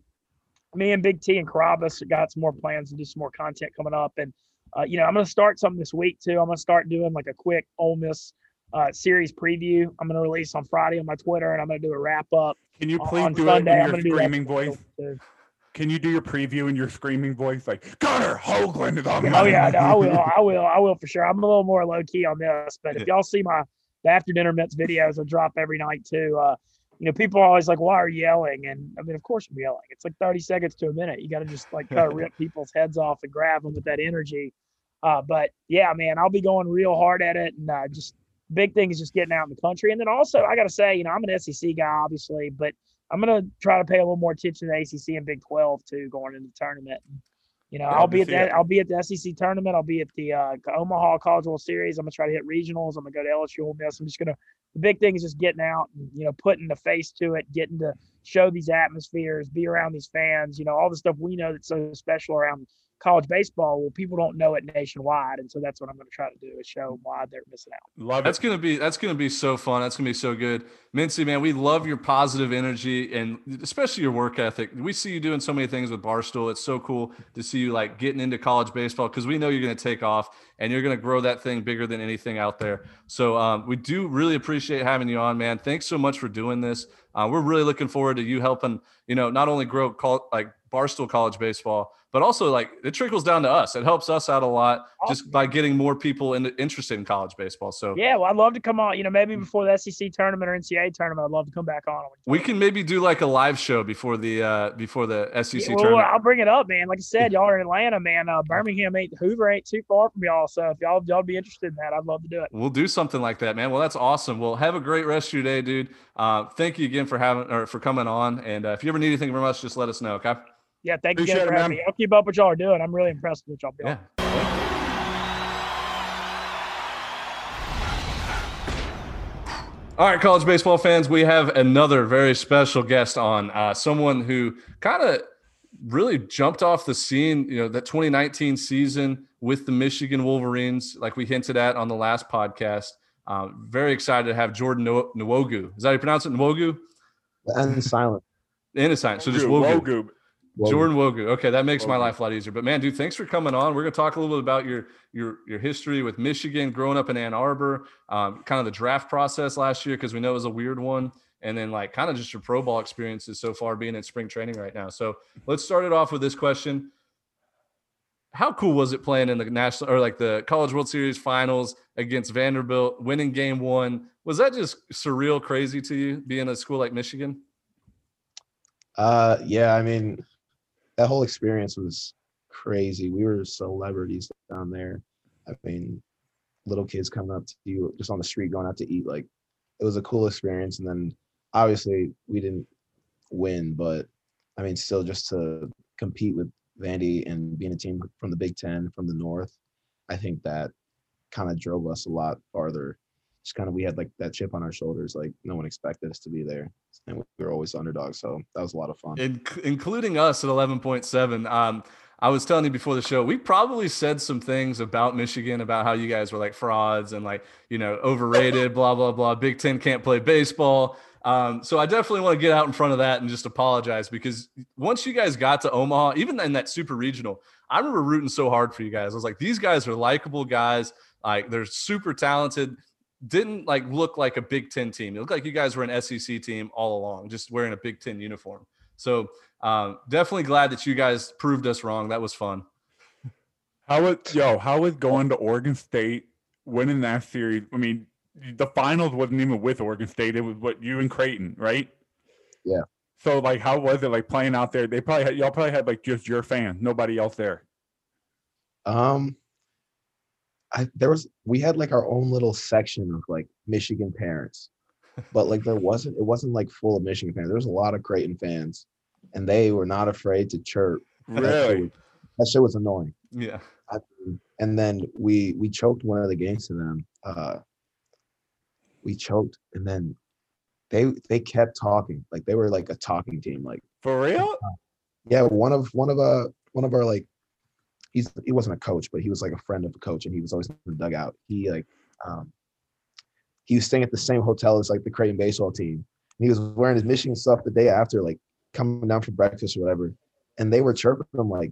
Me and Big T and Carrabis got some more plans to do some more content coming up. And uh, you know, I'm going to start something this week too. I'm going to start doing like a quick Ole Miss uh, series preview. I'm going to release on Friday on my Twitter, and I'm going to do a wrap up. Can you please do Sunday. it in your screaming voice? Can you do your preview in your screaming voice, like Gunnar Hoglund is on? Oh yeah, no, I will, I will, I will for sure. I'm a little more low key on this, but if y'all see my after dinner Mets videos, I drop every night too. Uh, you know, people are always like, "Why are you yelling?" And I mean, of course I'm yelling. It's like 30 seconds to a minute. You got to just like kind of rip people's heads off and grab them with that energy. Uh, but yeah, man, I'll be going real hard at it, and uh, just big thing is just getting out in the country. And then also, I got to say, you know, I'm an SEC guy, obviously, but I'm gonna try to pay a little more attention to the ACC and Big 12 too going into the tournament. You know, yeah, I'll be at that. I'll be at the SEC tournament. I'll be at the uh, Omaha College World Series. I'm gonna try to hit regionals. I'm gonna go to LSU Ole Miss. I'm just gonna. The big thing is just getting out and you know putting the face to it, getting to show these atmospheres, be around these fans. You know, all the stuff we know that's so special around college baseball, well, people don't know it nationwide, and so that's what I'm going to try to do is show them why they're missing out. Love it. that's going to be that's going to be so fun. That's going to be so good, Mintzy man. We love your positive energy and especially your work ethic. We see you doing so many things with Barstool. It's so cool to see you like getting into college baseball because we know you're going to take off and you're going to grow that thing bigger than anything out there. So um, we do really appreciate having you on, man. Thanks so much for doing this. Uh, we're really looking forward to you helping, you know, not only grow call, like Barstool College baseball, but also like it trickles down to us. It helps us out a lot awesome. just by getting more people in, interested in college baseball. So yeah, well, I'd love to come on. You know, maybe before the SEC tournament or NCAA tournament, I'd love to come back on. We can maybe do like a live show before the uh before the SEC yeah, well, tournament. I'll bring it up, man. Like I said, y'all are in Atlanta, man. Uh, Birmingham ain't Hoover ain't too far from y'all. So if y'all y'all be interested in that, I'd love to do it. We'll do something like that, man. Well, that's awesome. Well, have a great rest of your day, dude. Uh, thank you again for having or for coming on. And uh, if you ever need anything from us, just let us know. Okay. Yeah, thank Appreciate you again for having me. I'll keep up what y'all are doing. I'm really impressed with what y'all doing. Yeah. All right, college baseball fans, we have another very special guest on. Uh, someone who kind of really jumped off the scene. You know, that 2019 season with the Michigan Wolverines, like we hinted at on the last podcast. Um, very excited to have Jordan Nwogu. Is that how you pronounce it? Nwogu? And silent. And it's silent. So just Nwogu. Jordan Nwogu. Okay, that makes Wogu. my life a lot easier. But man, dude, thanks for coming on. We're gonna talk a little bit about your your your history with Michigan, growing up in Ann Arbor, um, kind of the draft process last year because we know it was a weird one, and then like kind of just your pro ball experiences so far being in spring training right now. So let's start it off with this question: How cool was it playing in the national or like the College World Series finals against Vanderbilt, winning Game One? Was that just surreal, crazy to you being a school like Michigan? Uh, yeah, I mean that whole experience was crazy. We were celebrities down there. I mean, little kids coming up to you just on the street going out to eat. Like it was a cool experience. And then obviously we didn't win, but I mean, still just to compete with Vandy and being a team from the Big Ten from the North, I think that kind of drove us a lot farther. Just kind of we had like that chip on our shoulders, like no one expected us to be there and we were always underdogs. So that was a lot of fun, In- including us at eleven point seven. Um, I was telling you before the show, we probably said some things about Michigan about how you guys were like frauds and like you know overrated, blah blah blah. Big Ten can't play baseball. Um, so I definitely want to get out in front of that and just apologize because once you guys got to Omaha, even in that super regional, I remember rooting so hard for you guys. I was like, these guys are likable guys. Like they're super talented didn't like look like a Big Ten team. It looked like you guys were an SEC team all along, just wearing a Big Ten uniform. So um, definitely glad that you guys proved us wrong. That was fun. How was yo? How was going to Oregon State, winning that series? I mean, the finals wasn't even with Oregon State. It was what you and Creighton, right? Yeah. So like, how was it like playing out there? They probably had, y'all probably had like just your fans, nobody else there. Um, I there was we had like our own little section of like Michigan parents, but like there wasn't it wasn't like full of Michigan fans. There was a lot of Creighton fans, and they were not afraid to chirp. Really, that shit was, that shit was annoying. Yeah. I, and then we we choked one of the games to them. Uh, we choked, and then they they kept talking like they were like a talking team. Like for real? Yeah, one of one of uh one of our like he's he wasn't a coach, but he was like a friend of a coach, and he was always in the dugout. He like um, he was staying at the same hotel as like the Creighton baseball team. And he was wearing his Michigan stuff the day after, like coming down for breakfast or whatever. And they were chirping him like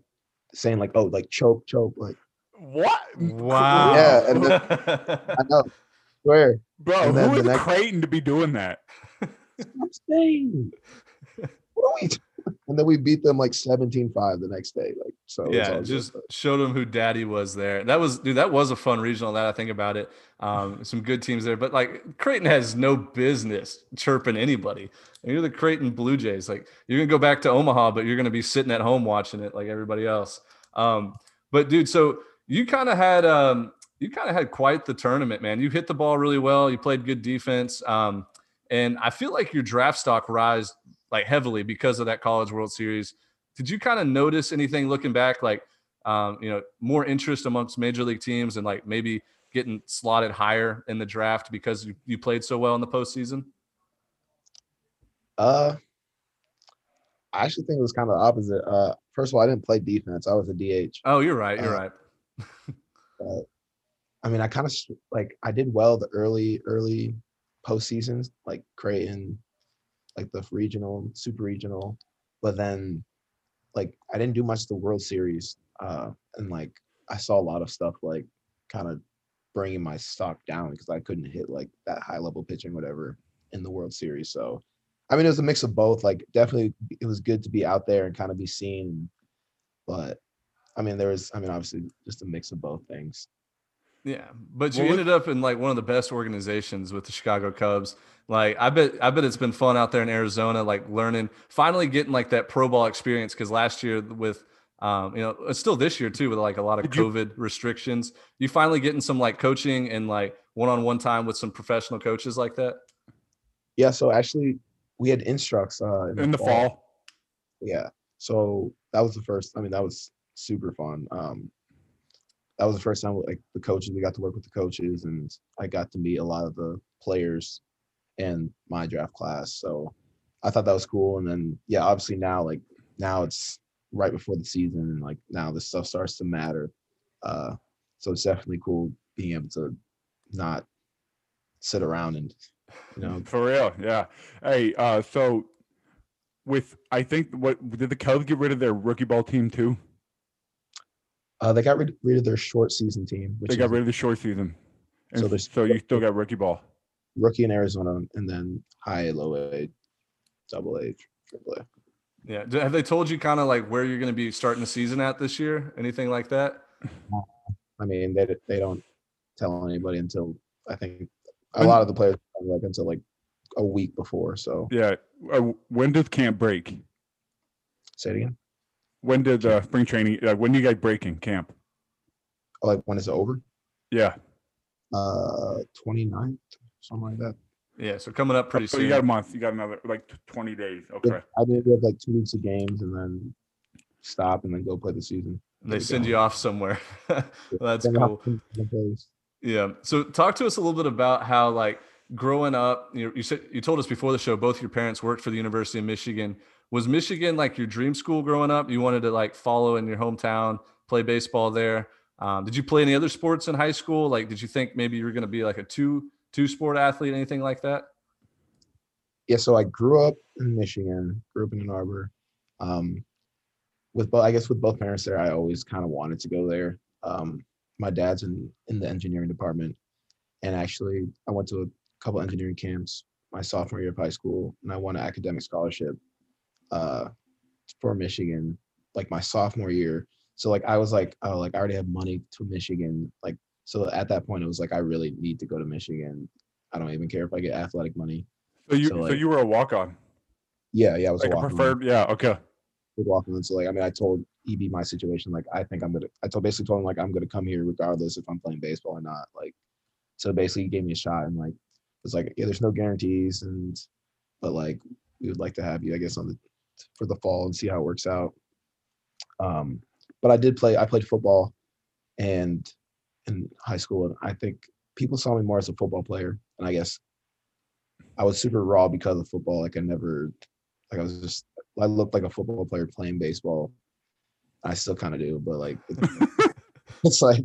saying like, "Oh, like choke, choke, like." What? Wow. Yeah, and then, I know. Swear, bro. Who is next, Creighton to be doing that? I'm saying. What are we? And then we beat them like 17-5 the next day. Like so yeah, just good. showed them who daddy was there. That was dude, that was a fun regional that I think about it. Um, some good teams there, but like Creighton has no business chirping anybody. And you're the Creighton Blue Jays. Like you're gonna go back to Omaha, but you're gonna be sitting at home watching it like everybody else. Um, but dude, so you kind of had um you kind of had quite the tournament, man. You hit the ball really well, you played good defense. Um, and I feel like your draft stock rise like heavily because of that College World Series. Did you kind of notice anything looking back, like um, you know, more interest amongst major league teams and like maybe getting slotted higher in the draft because you, you played so well in the postseason? Uh, I actually think it was kind of the opposite. Uh, first of all, I didn't play defense; I was a DH. Oh, you're right. You're uh, right. I mean, I kind of like I did well the early early postseasons, like Creighton, like the regional, super regional, but then like I didn't do much the World Series. Uh, and like I saw a lot of stuff like kind of bringing my stock down because I couldn't hit like that high level pitching, whatever, in the World Series. So, I mean, it was a mix of both. Like, definitely, it was good to be out there and kind of be seen. But, I mean, there was, I mean, obviously, just a mix of both things. Yeah, but you well, ended up in like one of the best organizations with the Chicago Cubs. Like, I bet, I bet it's been fun out there in Arizona, like learning, finally getting like that pro ball experience. Because last year with um, you know, it's still this year too with like a lot of Did COVID you, restrictions. You finally getting some like coaching and like one-on-one time with some professional coaches like that. Yeah. So actually, we had instructs uh, in, in the, fall. fall. Yeah. So that was the first. I mean, that was super fun. Um, that was the first time like the coaches we got to work with the coaches and I got to meet a lot of the players in my draft class. So I thought that was cool. And then yeah, obviously now like now it's right before the season and like now this stuff starts to matter uh so it's definitely cool being able to not sit around and you know for real yeah hey uh so with i think what did the cubs get rid of their rookie ball team too uh they got rid, rid of their short season team Which they got rid of the short season and so, so you still got rookie ball rookie in arizona and then high low a double a triple a yeah. Have they told you kind of like where you're going to be starting the season at this year? Anything like that? I mean, they they don't tell anybody until I think a when, lot of the players like until like a week before. So yeah. Uh, when does camp break? Say it again. When did uh, spring training? Uh, when do you guys break in camp? Oh, like when is it over? Yeah. Uh, 29th, something like that. Yeah, so coming up pretty so soon. You got a month. You got another like twenty days. Okay. I did have like two weeks of games and then stop and then go play the season. And they send you off somewhere. That's cool. Yeah. So talk to us a little bit about how like growing up. You know, you said you told us before the show both your parents worked for the University of Michigan. Was Michigan like your dream school growing up? You wanted to like follow in your hometown, play baseball there. Um, did you play any other sports in high school? Like, did you think maybe you were going to be like a two two sport athlete, anything like that? Yeah, so I grew up in Michigan, grew up in Ann Arbor. Um, with both, I guess with both parents there, I always kind of wanted to go there. Um, my dad's in in the engineering department, and actually, I went to a couple engineering camps my sophomore year of high school, and I won an academic scholarship uh, for Michigan, like my sophomore year. So like I was like, oh, like I already have money to Michigan. Like so at that point, it was like I really need to go to Michigan. I don't even care if I get athletic money. So you, so, like, so you were a walk on. Yeah, yeah, I was like a walk preferred. Yeah, okay. Walk on. So like, I mean, I told EB my situation. Like, I think I'm gonna. I told basically told him like I'm gonna come here regardless if I'm playing baseball or not. Like, so basically, he gave me a shot and like it's like yeah, there's no guarantees and but like we would like to have you, I guess, on the for the fall and see how it works out. Um, but I did play. I played football, and in high school, and I think people saw me more as a football player. And I guess I was super raw because of football. Like I never, like I was just, I looked like a football player playing baseball. I still kind of do, but like, it's like,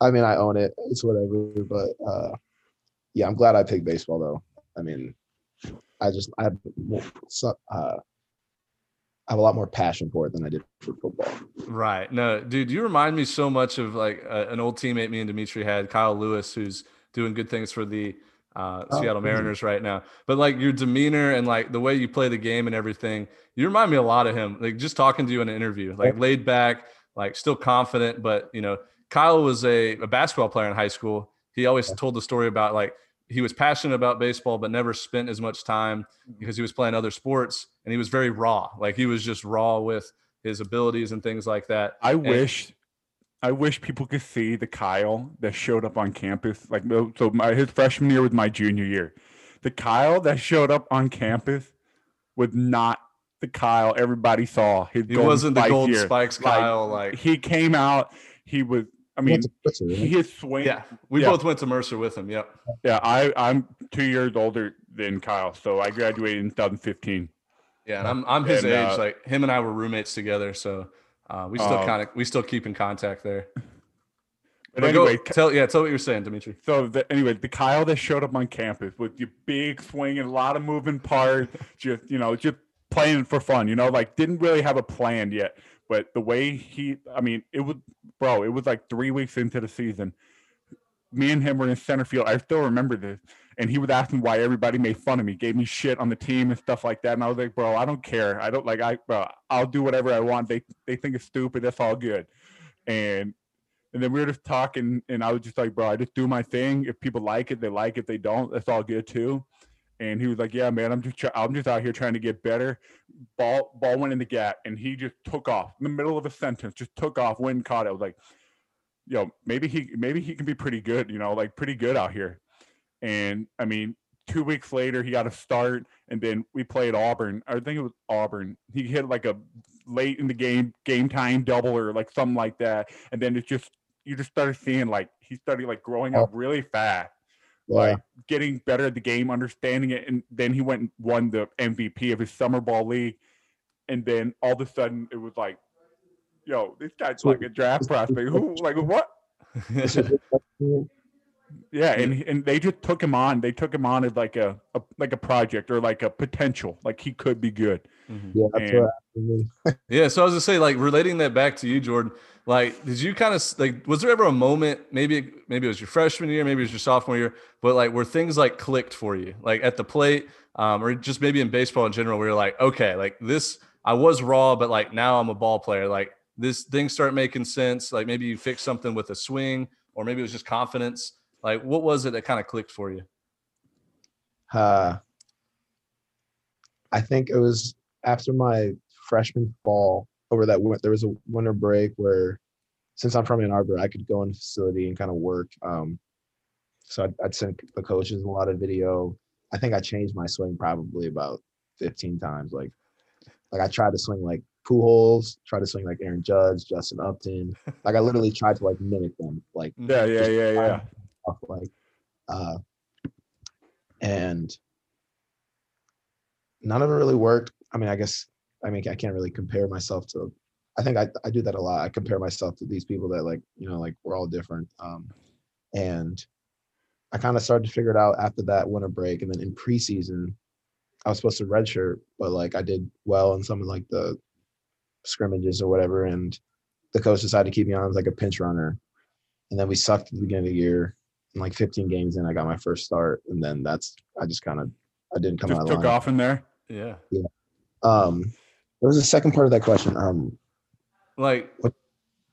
I mean, I own it. It's whatever. But uh, yeah, I'm glad I picked baseball though. I mean, I just I have uh, I have a lot more passion for it than I did for football. Right. No, dude, you remind me so much of like uh, an old teammate me and Dimitri had, Kyle Lewis, who's doing good things for the uh, oh, Seattle Mariners right now. But like your demeanor and like the way you play the game and everything, you remind me a lot of him. Like just talking to you in an interview, like laid back, like still confident. But you know, Kyle was a, a basketball player in high school. He always told the story about like he was passionate about baseball, but never spent as much time mm-hmm. because he was playing other sports and he was very raw. Like he was just raw with his abilities and things like that. I and, wish, I wish people could see the Kyle that showed up on campus. Like so, my his freshman year was my junior year. The Kyle that showed up on campus was not the Kyle everybody saw. His he wasn't the Golden year. Spikes Kyle. Like, like he came out, he was I mean, Mercer, right? he is swing. Yeah, we yeah. both went to Mercer with him. Yep. Yeah, I I'm two years older than Kyle, so I graduated in 2015. Yeah, and I'm I'm his and, age. Uh, like him and I were roommates together, so uh, we still uh, kind of we still keep in contact there. But, but anyway, go, tell yeah, tell what you're saying, Dimitri. So the, anyway, the Kyle that showed up on campus with your big swing and a lot of moving parts, just you know, just playing for fun. You know, like didn't really have a plan yet. But the way he, I mean, it was, bro, it was like three weeks into the season. me and him were in center field. I still remember this. And he was asking why everybody made fun of me, gave me shit on the team and stuff like that. And I was like, bro, I don't care. I don't like I bro, I'll do whatever I want. They they think it's stupid. That's all good. And and then we were just talking, and I was just like, bro, I just do my thing. If people like it, they like it. If they don't, that's all good too. And he was like, "Yeah, man, I'm just I'm just out here trying to get better." Ball ball went in the gap, and he just took off in the middle of a sentence. Just took off, and caught it. I was like, "Yo, maybe he maybe he can be pretty good. You know, like pretty good out here." And I mean, two weeks later, he got a start, and then we played Auburn. I think it was Auburn. He hit like a late in the game game time double or like something like that, and then it just you just started seeing like he started like growing up oh. really fast yeah. like getting better at the game, understanding it, and then he went and won the MVP of his summer ball league, and then all of a sudden it was like, yo, this guy's like a draft prospect. Who like what? yeah, and and they just took him on. They took him on as like a, a like a project or like a potential, like he could be good. Mm-hmm. Yeah, that's and, yeah. So I was gonna say, like relating that back to you, Jordan. Like, did you kind of like? Was there ever a moment? Maybe maybe it was your freshman year, maybe it was your sophomore year, but like, where things like clicked for you, like at the plate, um, or just maybe in baseball in general, where you're like, okay, like this, I was raw, but like now I'm a ball player. Like this things start making sense. Like maybe you fix something with a swing, or maybe it was just confidence. Like, what was it that kind of clicked for you? Uh, I think it was after my freshman fall over that there was a winter break where since I'm from Ann Arbor, I could go in the facility and kind of work. Um, so I'd, I'd send the coaches a lot of video. I think I changed my swing probably about 15 times. Like, like I tried to swing like Pujols, tried to swing like Aaron Judge, Justin Upton. Like I literally tried to like mimic them. Like yeah, yeah, yeah, yeah. Stuff, like, uh, and none of it really worked. I mean, I guess I mean, I can't really compare myself to. I think I, I do that a lot. I compare myself to these people that like you know like we're all different. Um, and I kind of started to figure it out after that winter break, and then in preseason, I was supposed to redshirt, but like I did well in some of like the scrimmages or whatever, and the coach decided to keep me on as like a pinch runner, and then we sucked at the beginning of the year. And like 15 games in, I got my first start, and then that's I just kind of I didn't come just out. Took off in there. Yeah. Yeah. Um, what was the second part of that question? Um, like, what?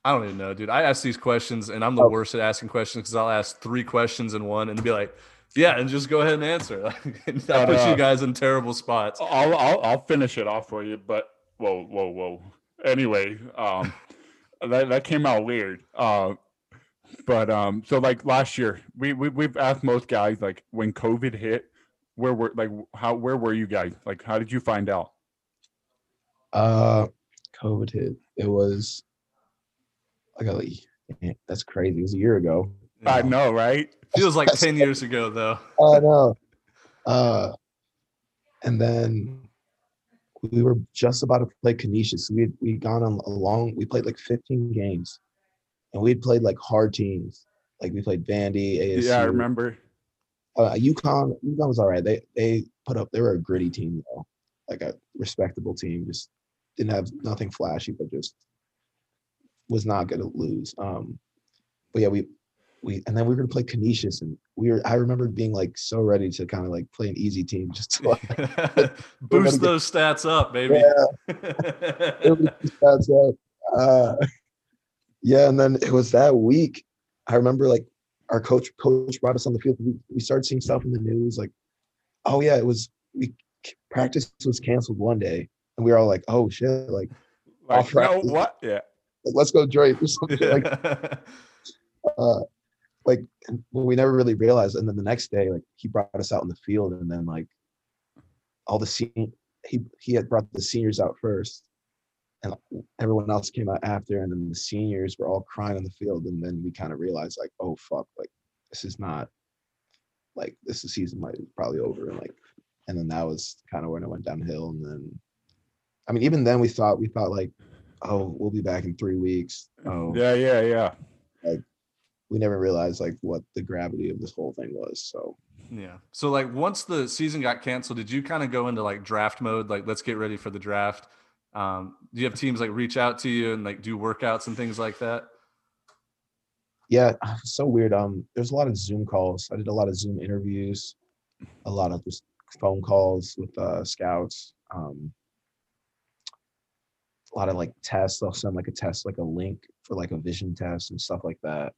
I don't even know, dude. I ask these questions, and I'm the oh. worst at asking questions because I'll ask three questions in one and be like, "Yeah," and just go ahead and answer. Like, I put you guys in terrible spots. I'll, I'll I'll finish it off for you, but whoa, whoa, whoa. Anyway, um, that that came out weird. Uh, but um, so like last year, we, we we've asked most guys like when COVID hit, where were like how where were you guys? Like, how did you find out? Uh, COVID hit. It was like a, that's crazy. It was a year ago. I know, right? Feels like ten years ago, though. I know. Uh, and then we were just about to play Canisius. We had we gone on a long. We played like 15 games, and we'd played like hard teams. Like we played Vandy, ASU. Yeah, I remember. Uh, UConn. UConn was all right. They they put up. They were a gritty team though, like a respectable team. Just didn't have nothing flashy, but just was not going to lose. Um, but yeah, we we and then we were going to play Canisius, and we were. I remember being like so ready to kind of like play an easy team, just to like, boost those get, stats up, baby. Yeah, stats up. Uh, yeah, and then it was that week. I remember like our coach coach brought us on the field. We, we started seeing stuff in the news like, oh yeah, it was we practice was canceled one day and we were all like, "Oh shit!" Like, like no, what? Yeah, like, let's go Drake or something. Yeah. Like, uh, like we never really realized. And then the next day, like he brought us out in the field, and then like all the scene, he he had brought the seniors out first, and everyone else came out after, and then the seniors were all crying on the field, and then we kind of realized like, oh fuck, like this is not like this season might probably over, and like, and then that was kind of when it went downhill, and then I mean, even then we thought we thought like, oh, we'll be back in three weeks. Oh, yeah, yeah, yeah. Like, we never realized like what the gravity of this whole thing was. So yeah. So like once the season got canceled, did you kind of go into like draft mode? Like, let's get ready for the draft. Um, do you have teams like reach out to you and like do workouts and things like that? Yeah, so weird. Um, there's a lot of Zoom calls. I did a lot of Zoom interviews, a lot of just phone calls with uh, scouts. Um, a lot of like tests. They'll send like a test, like a link for like a vision test and stuff like that.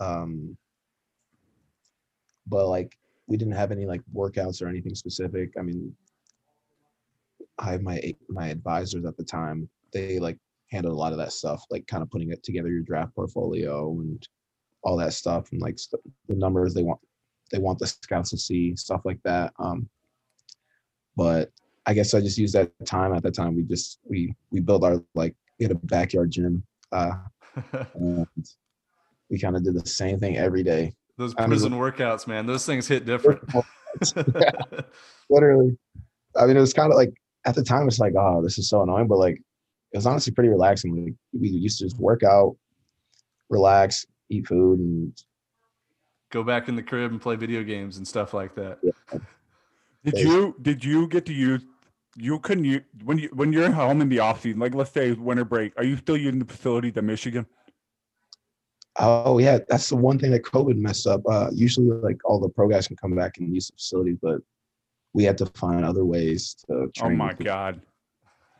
Um, but like we didn't have any like workouts or anything specific. I mean, I my my advisors at the time. They like handled a lot of that stuff, like kind of putting it together your draft portfolio and all that stuff, and like st- the numbers they want they want the scouts to see stuff like that. Um, but I guess I just used that time at that time. We just we we built our like we had a backyard gym. Uh, and we kind of did the same thing every day. Those prison I mean, workouts, man, those things hit different. yeah, literally. I mean, it was kind of like at the time, it's like, oh, this is so annoying, but like, it was honestly pretty relaxing. We, we used to just work out, relax, eat food, and go back in the crib and play video games and stuff like that. Yeah. Did you did you get to use you couldn't you when you when you're home in the off season, like let's say winter break, are you still using the facility to Michigan? Oh yeah, that's the one thing that COVID messed up. Uh, usually, like all the pro guys can come back and use the facility, but we had to find other ways to. Oh train. Oh my god!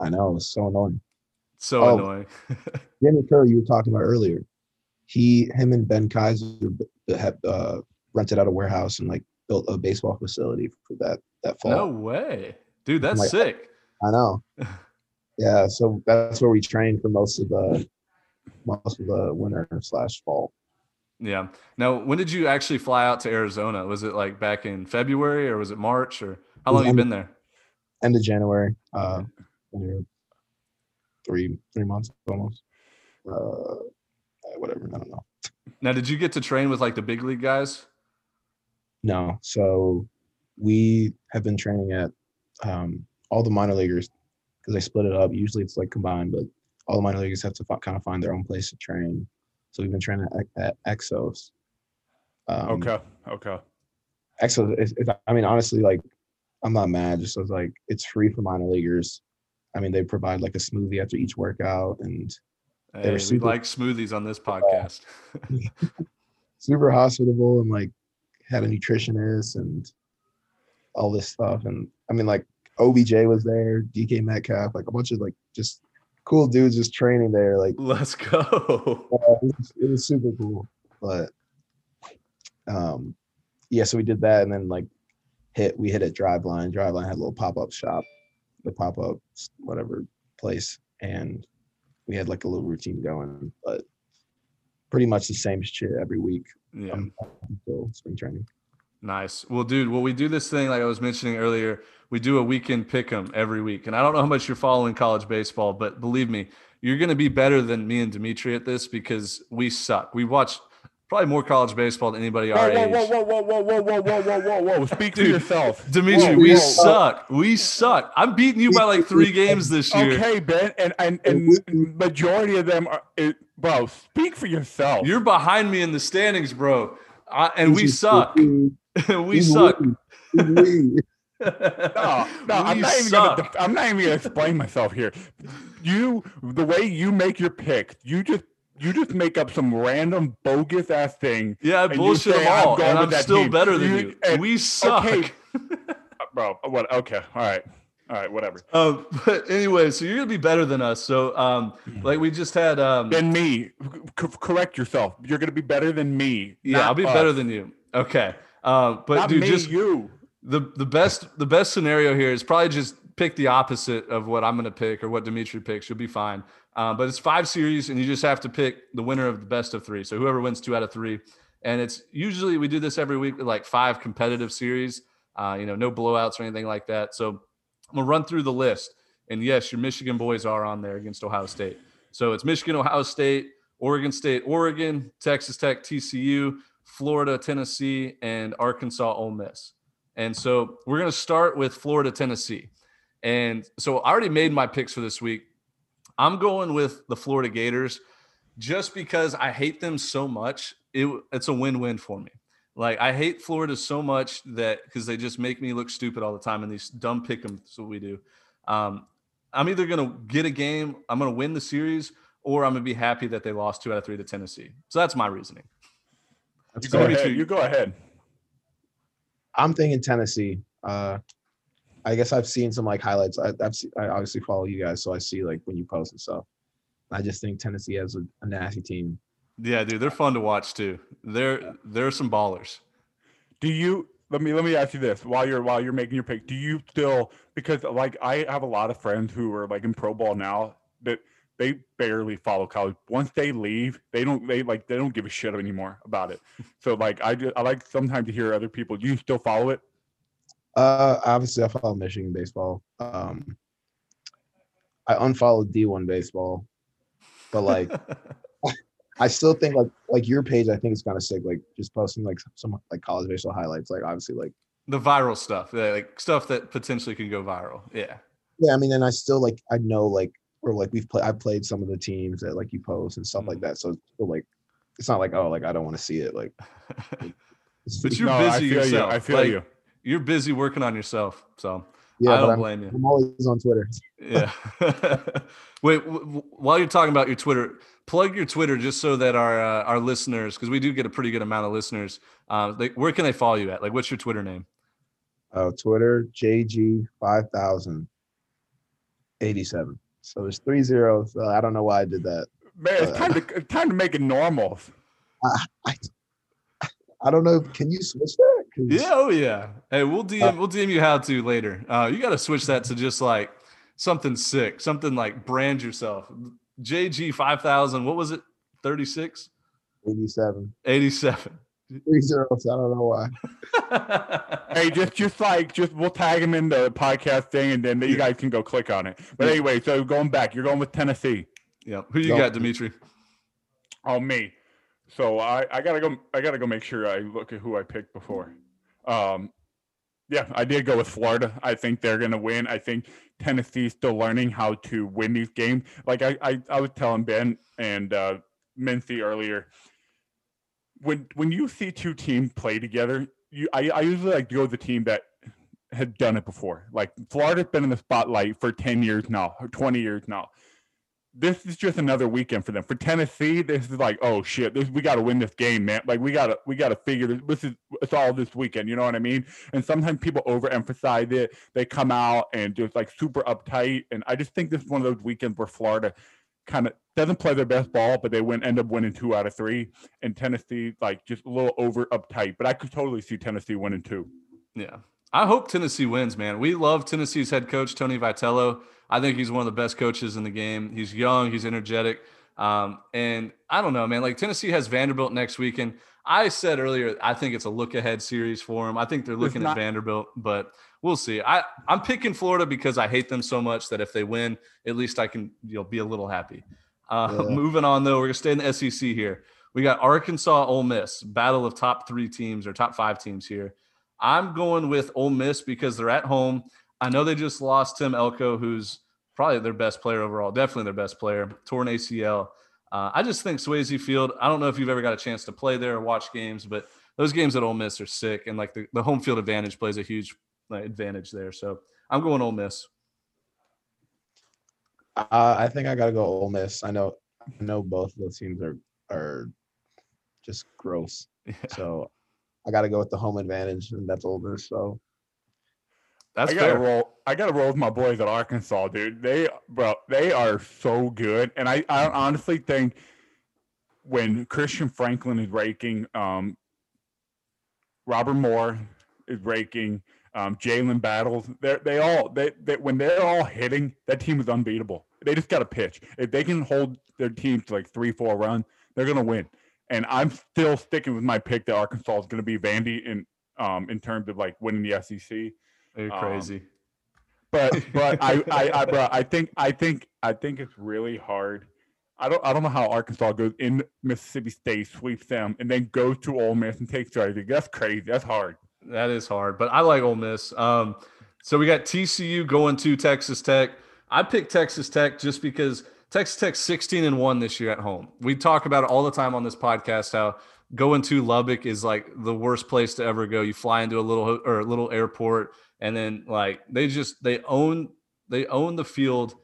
I know it's so annoying. So oh, annoying. Jimmy Curry, you were talking about earlier. He, him, and Ben Kaiser had uh, rented out a warehouse and like built a baseball facility for that that fall. No way, dude! That's like, sick. I know. yeah, so that's where we trained for most of the most of the winter slash fall. Yeah. Now, when did you actually fly out to Arizona? Was it like back in February or was it March or how long have you been there? End of January. Uh, three three months almost. Uh, whatever. I don't know. Now, did you get to train with like the big league guys? No. So we have been training at um, all the minor leaguers because they split it up. Usually it's like combined, but all the minor leaguers have to f- kind of find their own place to train. So we've been training at, at Exos. Um, okay. Okay. Exos. Is, is, I mean, honestly, like I'm not mad. Just as like it's free for minor leaguers. I mean, they provide like a smoothie after each workout, and hey, they super, we like smoothies on this podcast. super hospitable and like had a nutritionist and all this stuff. And I mean, like OBJ was there, DK Metcalf, like a bunch of like just cool dudes just training there. Like, let's go. Uh, it, was, it, was, super cool. But um, yeah, so we did that, and then like hit we hit a Driveline. Drive line had a little pop up shop, the pop up whatever place, and we had like a little routine going, but pretty much the same shit every week. Yeah. Until spring training. Nice. Well, dude, well, we do this thing like I was mentioning earlier. We do a weekend pick 'em every week, and I don't know how much you're following college baseball, but believe me, you're going to be better than me and Dimitri at this because we suck. We watch probably more college baseball than anybody our whoa, age. Whoa, whoa, whoa, whoa, whoa, whoa, whoa, whoa, whoa, whoa! Speak Dude, for yourself, Dimitri. Whoa, we whoa, suck. Whoa. We suck. I'm beating you by like three games this year. Okay, Ben, and and and majority of them are, it, bro. Speak for yourself. You're behind me in the standings, bro, uh, and we suck. we suck. no, no, I'm not, even gonna, I'm not even gonna explain myself here. You, the way you make your pick, you just you just make up some random bogus ass thing. Yeah, I bullshit them all, and I'm still team. better than you. you. we suck, okay. bro. What? Okay, all right. All right, whatever. Um, but anyway, so you're gonna be better than us. So, um, like we just had um, than me. C- correct yourself. You're gonna be better than me. Yeah, I'll be us. better than you. Okay. Uh, but Not dude, me, just you. The the best the best scenario here is probably just pick the opposite of what I'm going to pick or what Dimitri picks. You'll be fine. Uh, but it's five series, and you just have to pick the winner of the best of three. So whoever wins two out of three, and it's usually we do this every week with like five competitive series. Uh, you know, no blowouts or anything like that. So I'm gonna run through the list, and yes, your Michigan boys are on there against Ohio State. So it's Michigan, Ohio State, Oregon State, Oregon, Texas Tech, TCU, Florida, Tennessee, and Arkansas, Ole Miss. And so we're going to start with Florida, Tennessee. And so I already made my picks for this week. I'm going with the Florida Gators just because I hate them so much. It, it's a win win for me. Like I hate Florida so much that because they just make me look stupid all the time in these dumb pick'ems that we do. Um, I'm either gonna get a game, I'm gonna win the series, or I'm gonna be happy that they lost two out of three to Tennessee. So that's my reasoning. You go, ahead. you go ahead. I'm thinking Tennessee. Uh, I guess I've seen some like highlights. I, have I obviously follow you guys, so I see like when you post and stuff. I just think Tennessee has a, a nasty team. Yeah, dude, they're fun to watch too. They're they're some ballers. Do you let me let me ask you this while you're while you're making your pick? Do you still because like I have a lot of friends who are like in pro ball now that they barely follow college. Once they leave, they don't they like they don't give a shit anymore about it. So like I just, I like sometimes to hear other people. Do you still follow it? Uh, obviously I follow Michigan baseball. Um, I unfollowed D1 baseball, but like I still think like like your page. I think it's kind of sick. Like just posting like some like college baseball highlights. Like obviously like the viral stuff, like stuff that potentially can go viral. Yeah. Yeah, I mean, and I still like I know like or like we've played I've played some of the teams that like you post and stuff mm like that. So it's like it's not like oh like I don't want to see it like. but you're no, busy I yourself. You. I feel like, you. You're busy working on yourself, so yeah, I don't blame you. I'm always on Twitter. yeah. Wait, w- while you're talking about your Twitter, plug your Twitter just so that our uh, our listeners, because we do get a pretty good amount of listeners. Uh, they, where can they follow you at? Like, what's your Twitter name? Oh, Twitter JG five thousand eighty seven. So there's three zeros. Uh, I don't know why I did that. Man, it's time to time to make it normal. I, I, I don't know. Can you switch that? Yeah, oh yeah. Hey, we'll DM uh, we'll DM you how to later. Uh, you got to switch that to just like something sick, something like brand yourself. JG five thousand. What was it? Thirty six. Eighty seven. Eighty seven. Three zeros. I don't know why. hey, just just like just we'll tag him in the podcast thing, and then you guys can go click on it. But anyway, so going back, you're going with Tennessee. Yeah. Who you got, Dimitri? Oh, me. So I, I gotta go. I gotta go make sure I look at who I picked before. Um, yeah, I did go with Florida. I think they're gonna win. I think Tennessee's still learning how to win these games. Like I, I, I was telling Ben and uh, Mintzy earlier, when when you see two teams play together, you I, I usually like to go with the team that had done it before. Like Florida's been in the spotlight for 10 years now, or 20 years now this is just another weekend for them. For Tennessee, this is like, oh shit, this, we got to win this game, man. Like we got to we got to figure this. This is it's all this weekend. You know what I mean? And sometimes people overemphasize it. They come out and just like super uptight. And I just think this is one of those weekends where Florida kind of doesn't play their best ball, but they win end up winning two out of three. And Tennessee like just a little over uptight. But I could totally see Tennessee winning two. Yeah. I hope Tennessee wins, man. We love Tennessee's head coach Tony Vitello. I think he's one of the best coaches in the game. He's young, he's energetic. Um, and I don't know, man. Like Tennessee has Vanderbilt next weekend. I said earlier, I think it's a look ahead series for them. I think they're looking not- at Vanderbilt, but we'll see. I, I'm picking Florida because I hate them so much that if they win, at least I can you know be a little happy. Uh, yeah. Moving on though, we're gonna stay in the SEC here. We got Arkansas, Ole Miss, battle of top three teams or top five teams here. I'm going with Ole Miss because they're at home. I know they just lost Tim Elko, who's probably their best player overall, definitely their best player, torn ACL. Uh, I just think Swayze Field, I don't know if you've ever got a chance to play there or watch games, but those games at Ole Miss are sick. And like the, the home field advantage plays a huge advantage there. So I'm going Ole Miss. Uh, I think I got to go Ole Miss. I know, I know both of those teams are, are just gross. Yeah. So I got to go with the home advantage, and that's Ole Miss. So that's I gotta fair. roll. I gotta roll with my boys at Arkansas, dude. They, bro, they are so good, and I, I honestly think when Christian Franklin is raking, um, Robert Moore is raking, um, Jalen Battles, they they all they, they when they're all hitting, that team is unbeatable. They just got to pitch. If they can hold their team to like three, four runs, they're gonna win. And I'm still sticking with my pick that Arkansas is going to be Vandy in um, in terms of like winning the SEC. You're um, crazy. Um, but but I, I I bro, I think I think I think it's really hard. I don't I don't know how Arkansas goes in Mississippi State, sweeps them, and then goes to Ole Miss and takes everything. That's crazy. That's hard. That is hard. But I like Ole Miss. Um, so we got TCU going to Texas Tech. I picked Texas Tech just because Texas Tech 16 and 1 this year at home. We talk about it all the time on this podcast how going to Lubbock is like the worst place to ever go. You fly into a little or a little airport and then like they just they own they own the field.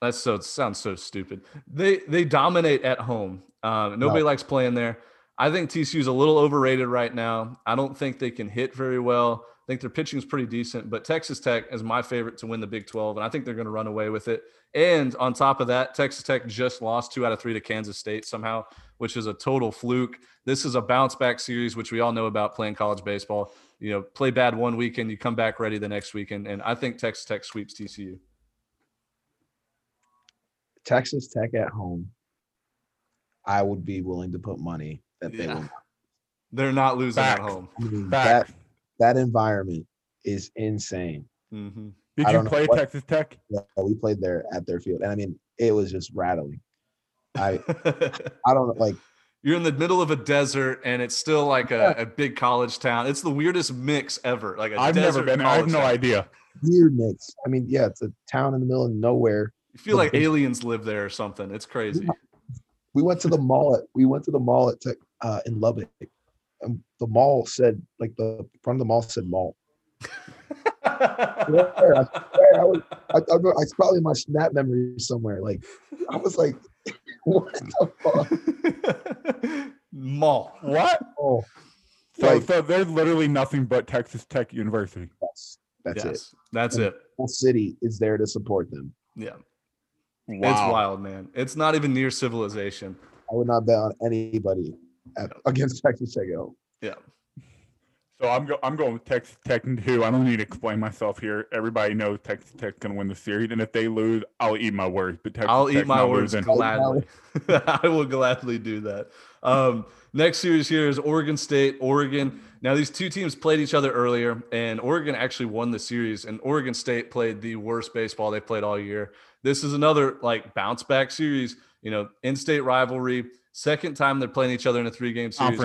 That's so it sounds so stupid. They they dominate at home. Um, nobody no. likes playing there. I think TCU's a little overrated right now. I don't think they can hit very well. I think their pitching is pretty decent, but Texas Tech is my favorite to win the Big 12, and I think they're going to run away with it. And on top of that, Texas Tech just lost two out of three to Kansas State somehow, which is a total fluke. This is a bounce back series, which we all know about playing college baseball. You know, play bad one weekend, you come back ready the next weekend, and I think Texas Tech sweeps TCU. Texas Tech at home, I would be willing to put money that they will. They're not losing Back. at home. I mean, that that environment is insane. Mm-hmm. Did you play Texas Tech? Yeah, we played there at their field, and I mean, it was just rattling. I I don't like. You're in the middle of a desert, and it's still like a, a big college town. It's the weirdest mix ever. Like i have never been. I have no town. idea. Weird mix. I mean, yeah, it's a town in the middle of nowhere. You feel like aliens live there or something. It's crazy. We went to the mall. At, we went to the mall at uh, in Lubbock. And the mall said like the front of the mall said mall. I, swear, I, swear, I, was, I, I, I, it's probably my snap memory somewhere. Like I was like, what the fuck? Mall. What? Oh. So, like, so there's literally nothing but Texas Tech University. Yes, that's yes, it. That's and it. The city is there to support them. Yeah. Wow. It's wild, man. It's not even near civilization. I would not bet on anybody at, against Texas Tech. Yeah. So I'm go- I'm going with Texas Tech too. I don't need to explain myself here. Everybody knows Texas Tech's going to win the series, and if they lose, I'll eat my words. But Texas I'll Tech's eat my words losing. gladly. I will gladly do that. Um, next series here is Oregon State, Oregon. Now these two teams played each other earlier, and Oregon actually won the series. And Oregon State played the worst baseball they played all year. This is another like bounce back series. You know, in-state rivalry. Second time they're playing each other in a three-game series.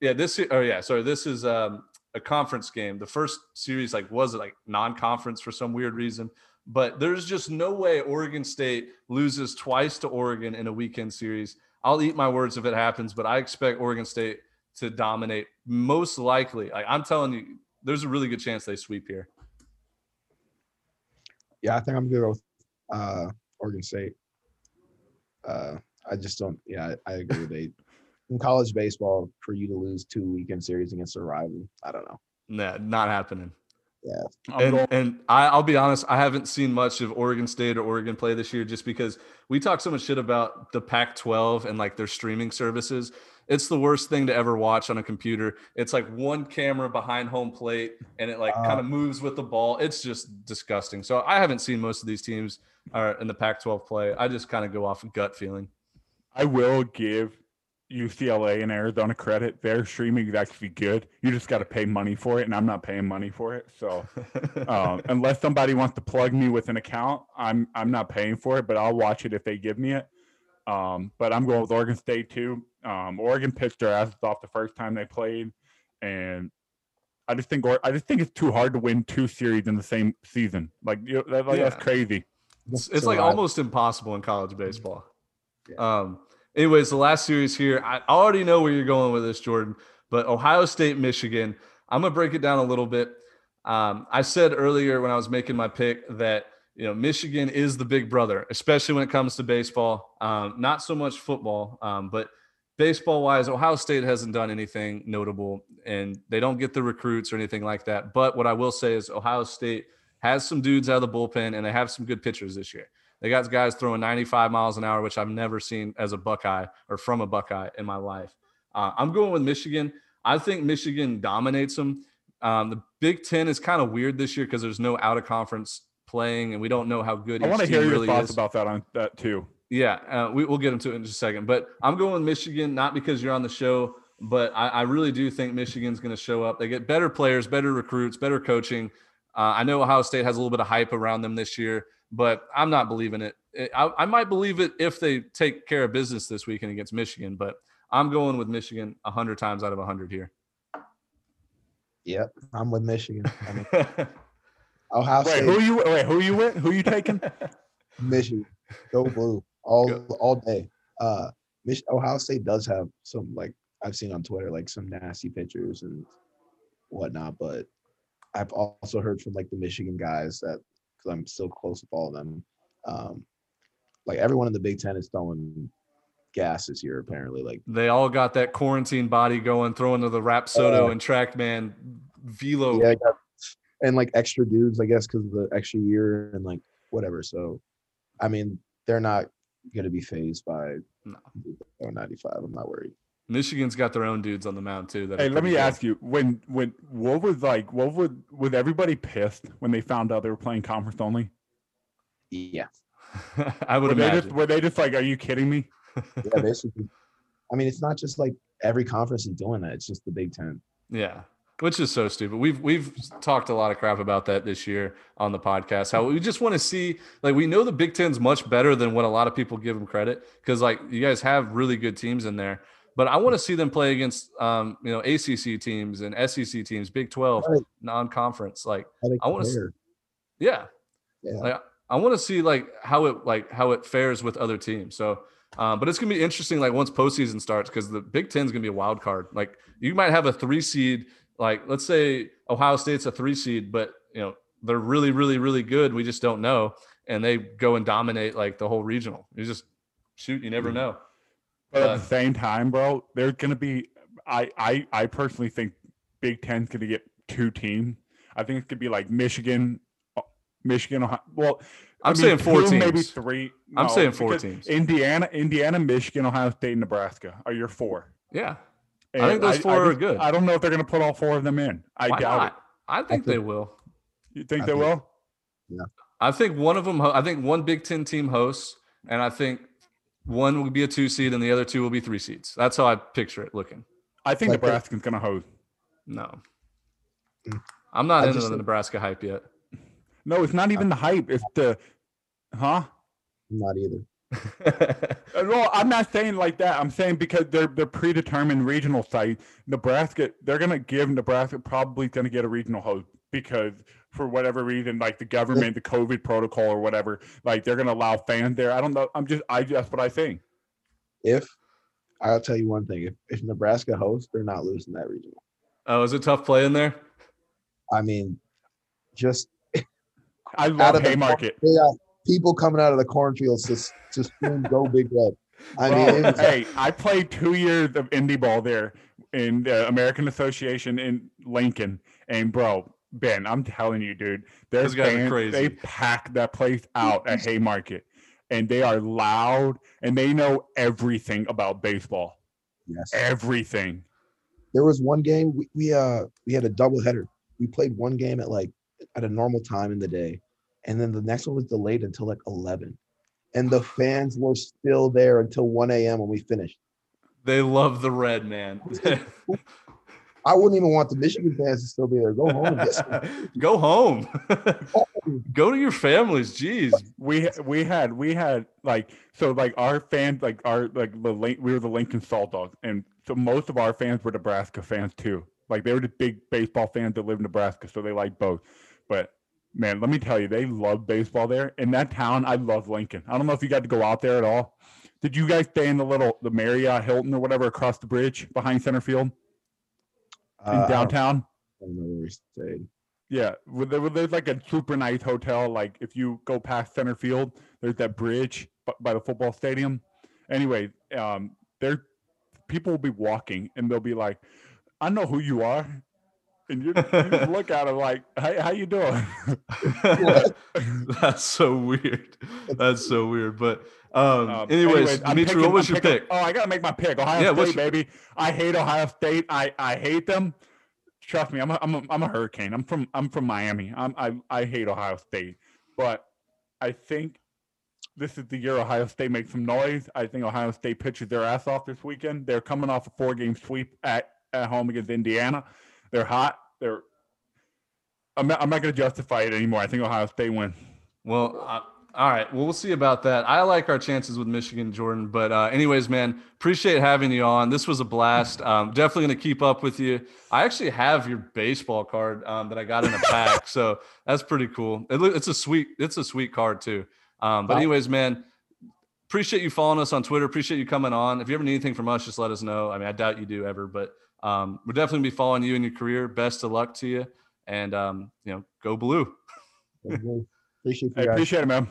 Yeah, this. Oh yeah, sorry. This is um, a conference game. The first series like was it like non-conference for some weird reason. But there's just no way Oregon State loses twice to Oregon in a weekend series. I'll eat my words if it happens, but I expect Oregon State to dominate. Most likely, like, I'm telling you, there's a really good chance they sweep here. Yeah, I think I'm gonna go with uh, Oregon State. Uh, I just don't. Yeah, I, I agree. They in college baseball for you to lose two weekend series against a rival. I don't know. Nah, not happening. Yeah. And, and I, will be honest, I haven't seen much of Oregon State or Oregon play this year just because we talk so much shit about the Pac 12 and like their streaming services. It's the worst thing to ever watch on a computer. It's like one camera behind home plate and it like uh, kind of moves with the ball. It's just disgusting. So I haven't seen most of these teams are in the Pac 12 play. I just kind of go off gut feeling. I will give UCLA and Arizona credit. Their streaming is actually good. You just got to pay money for it, and I'm not paying money for it. So, um, unless somebody wants to plug me with an account, I'm I'm not paying for it, but I'll watch it if they give me it. Um, but I'm going with Oregon State too. Um, Oregon pitched their asses off the first time they played, and I just think I just think it's too hard to win two series in the same season. Like, you know, that, like yeah. that's crazy. It's, it's so like almost impossible in college baseball. Yeah. Um, anyways, the last series here, I already know where you're going with this, Jordan, but Ohio State, Michigan. I'm gonna break it down a little bit. Um, I said earlier when I was making my pick that you know Michigan is the big brother, especially when it comes to baseball. Um, not so much football, um, but baseball wise, Ohio State hasn't done anything notable, and they don't get the recruits or anything like that. But what I will say is Ohio State has some dudes out of the bullpen, and they have some good pitchers this year. They got guys throwing 95 miles an hour, which I've never seen as a Buckeye or from a Buckeye in my life. Uh, I'm going with Michigan. I think Michigan dominates them. Um, the Big Ten is kind of weird this year because there's no out of conference playing, and we don't know how good. I want to hear really your thoughts is. about that on that too. Yeah, uh, we, will get into it in just a second. But I'm going with Michigan, not because you're on the show, but I, I really do think Michigan's going to show up. They get better players, better recruits, better coaching. Uh, I know Ohio State has a little bit of hype around them this year but I'm not believing it. I, I, might believe it if they take care of business this weekend against Michigan, but I'm going with Michigan 100 times out of 100 here. Yep, I'm with Michigan. Ohio wait, State. Who you wait? Who you with? Who you taking? Michigan. Go blue all Go. all day. Uh, Mich- Ohio State does have some like I've seen on Twitter like some nasty pictures and whatnot, but I've also heard from like the Michigan guys that because I'm still close with all of them. Um, like everyone in the Big Ten is throwing gas this year. Apparently, like they all got that quarantine body going, throwing to the Rapsodo uh, and TrackMan velo. Yeah, and like extra dudes, I guess, because of the extra year and like whatever. So, I mean, they're not going to be phased by no. 95. I'm not worried. Michigan's got their own dudes on the mound too. That hey, let me good. ask you: when when what was like? What would was everybody pissed when they found out they were playing conference only? Yeah, I would were imagine. They just, were they just like, "Are you kidding me?" yeah, basically. I mean, it's not just like every conference is doing that. It's just the Big Ten. Yeah, which is so stupid. We've we've talked a lot of crap about that this year on the podcast. How we just want to see like we know the Big Ten's much better than what a lot of people give them credit because like you guys have really good teams in there. But I want to see them play against um, you know ACC teams and SEC teams, Big Twelve, right. non-conference. Like I want to, yeah, yeah. Like, I want to see like how it like how it fares with other teams. So, um, but it's gonna be interesting like once postseason starts because the Big Ten is gonna be a wild card. Like you might have a three seed, like let's say Ohio State's a three seed, but you know they're really really really good. We just don't know, and they go and dominate like the whole regional. You just shoot, you never mm-hmm. know. But at the same time, bro, there's gonna be. I I I personally think Big Ten's gonna get two teams. I think it's gonna be like Michigan, uh, Michigan. Ohio, well, I'm I mean, saying four two, teams, maybe three. No, I'm saying four teams. Indiana, Indiana, Michigan, Ohio State, Nebraska are your four. Yeah, and I think those four I, I are good. I don't know if they're gonna put all four of them in. I Why doubt not? it. I think, I think they will. You think I they think, will? Yeah. I think one of them. I think one Big Ten team hosts, and I think one will be a two seed and the other two will be three seeds. That's how I picture it looking. I think like Nebraska's going to host. No. Mm. I'm not I into the Nebraska hype yet. No, it's not even the hype. It's the, huh? Not either. no, I'm not saying like that. I'm saying because they're they're predetermined regional site. Nebraska, they're gonna give Nebraska probably gonna get a regional host because for whatever reason, like the government, the COVID protocol or whatever, like they're gonna allow fans there. I don't know. I'm just I just what I think. If I'll tell you one thing, if, if Nebraska hosts, they're not losing that regional. Oh, is it tough play in there? I mean, just I love Haymarket. Yeah, people coming out of the cornfields to to scream "Go Big Red." I mean, hey, I played two years of indie ball there in the American Association in Lincoln, and bro, Ben, I'm telling you, dude, there's fans, crazy. they pack that place out at Haymarket and they are loud and they know everything about baseball. Yes. Everything. There was one game we, we uh we had a double header. We played one game at like at a normal time in the day, and then the next one was delayed until like 11. And the fans were still there until 1 a.m. when we finished. They love the red, man. I wouldn't even want the Michigan fans to still be there. Go home. Go home. Go to your families. Jeez. We we had we had like so like our fans like our like the we were the Lincoln Saltdogs, and so most of our fans were Nebraska fans too. Like they were the big baseball fans that live in Nebraska, so they like both. But man, let me tell you, they love baseball there. In that town, I love Lincoln. I don't know if you got to go out there at all. Did you guys stay in the little the Marriott Hilton or whatever across the bridge behind center field? In uh, downtown. I don't know where we stayed. Yeah, there's like a super nice hotel. Like if you go past center field, there's that bridge by the football stadium. Anyway, um, there people will be walking and they'll be like, "I know who you are," and you, you look at him like, "Hey, how you doing?" That's so weird. That's so weird. But um, um anyways, anyways Dimitri, what was I'm your picking, pick? Oh, I gotta make my pick. Ohio yeah, State, baby. I hate Ohio State. I I hate them. Trust me, I'm a, I'm a, I'm a hurricane. I'm from I'm from Miami. I'm I I hate Ohio State, but I think this is the year Ohio State makes some noise. I think Ohio State pitches their ass off this weekend. They're coming off a four game sweep at at home against Indiana. They're hot. They're I'm not, I'm not going to justify it anymore. I think Ohio State wins. Well, uh, all right. Well, we'll see about that. I like our chances with Michigan, Jordan. But, uh, anyways, man, appreciate having you on. This was a blast. Um, definitely going to keep up with you. I actually have your baseball card um, that I got in a pack, so that's pretty cool. It, it's a sweet, it's a sweet card too. Um, but, anyways, man, appreciate you following us on Twitter. Appreciate you coming on. If you ever need anything from us, just let us know. I mean, I doubt you do ever, but um, we'll definitely be following you in your career. Best of luck to you, and um, you know, go blue. appreciate, you appreciate it, man.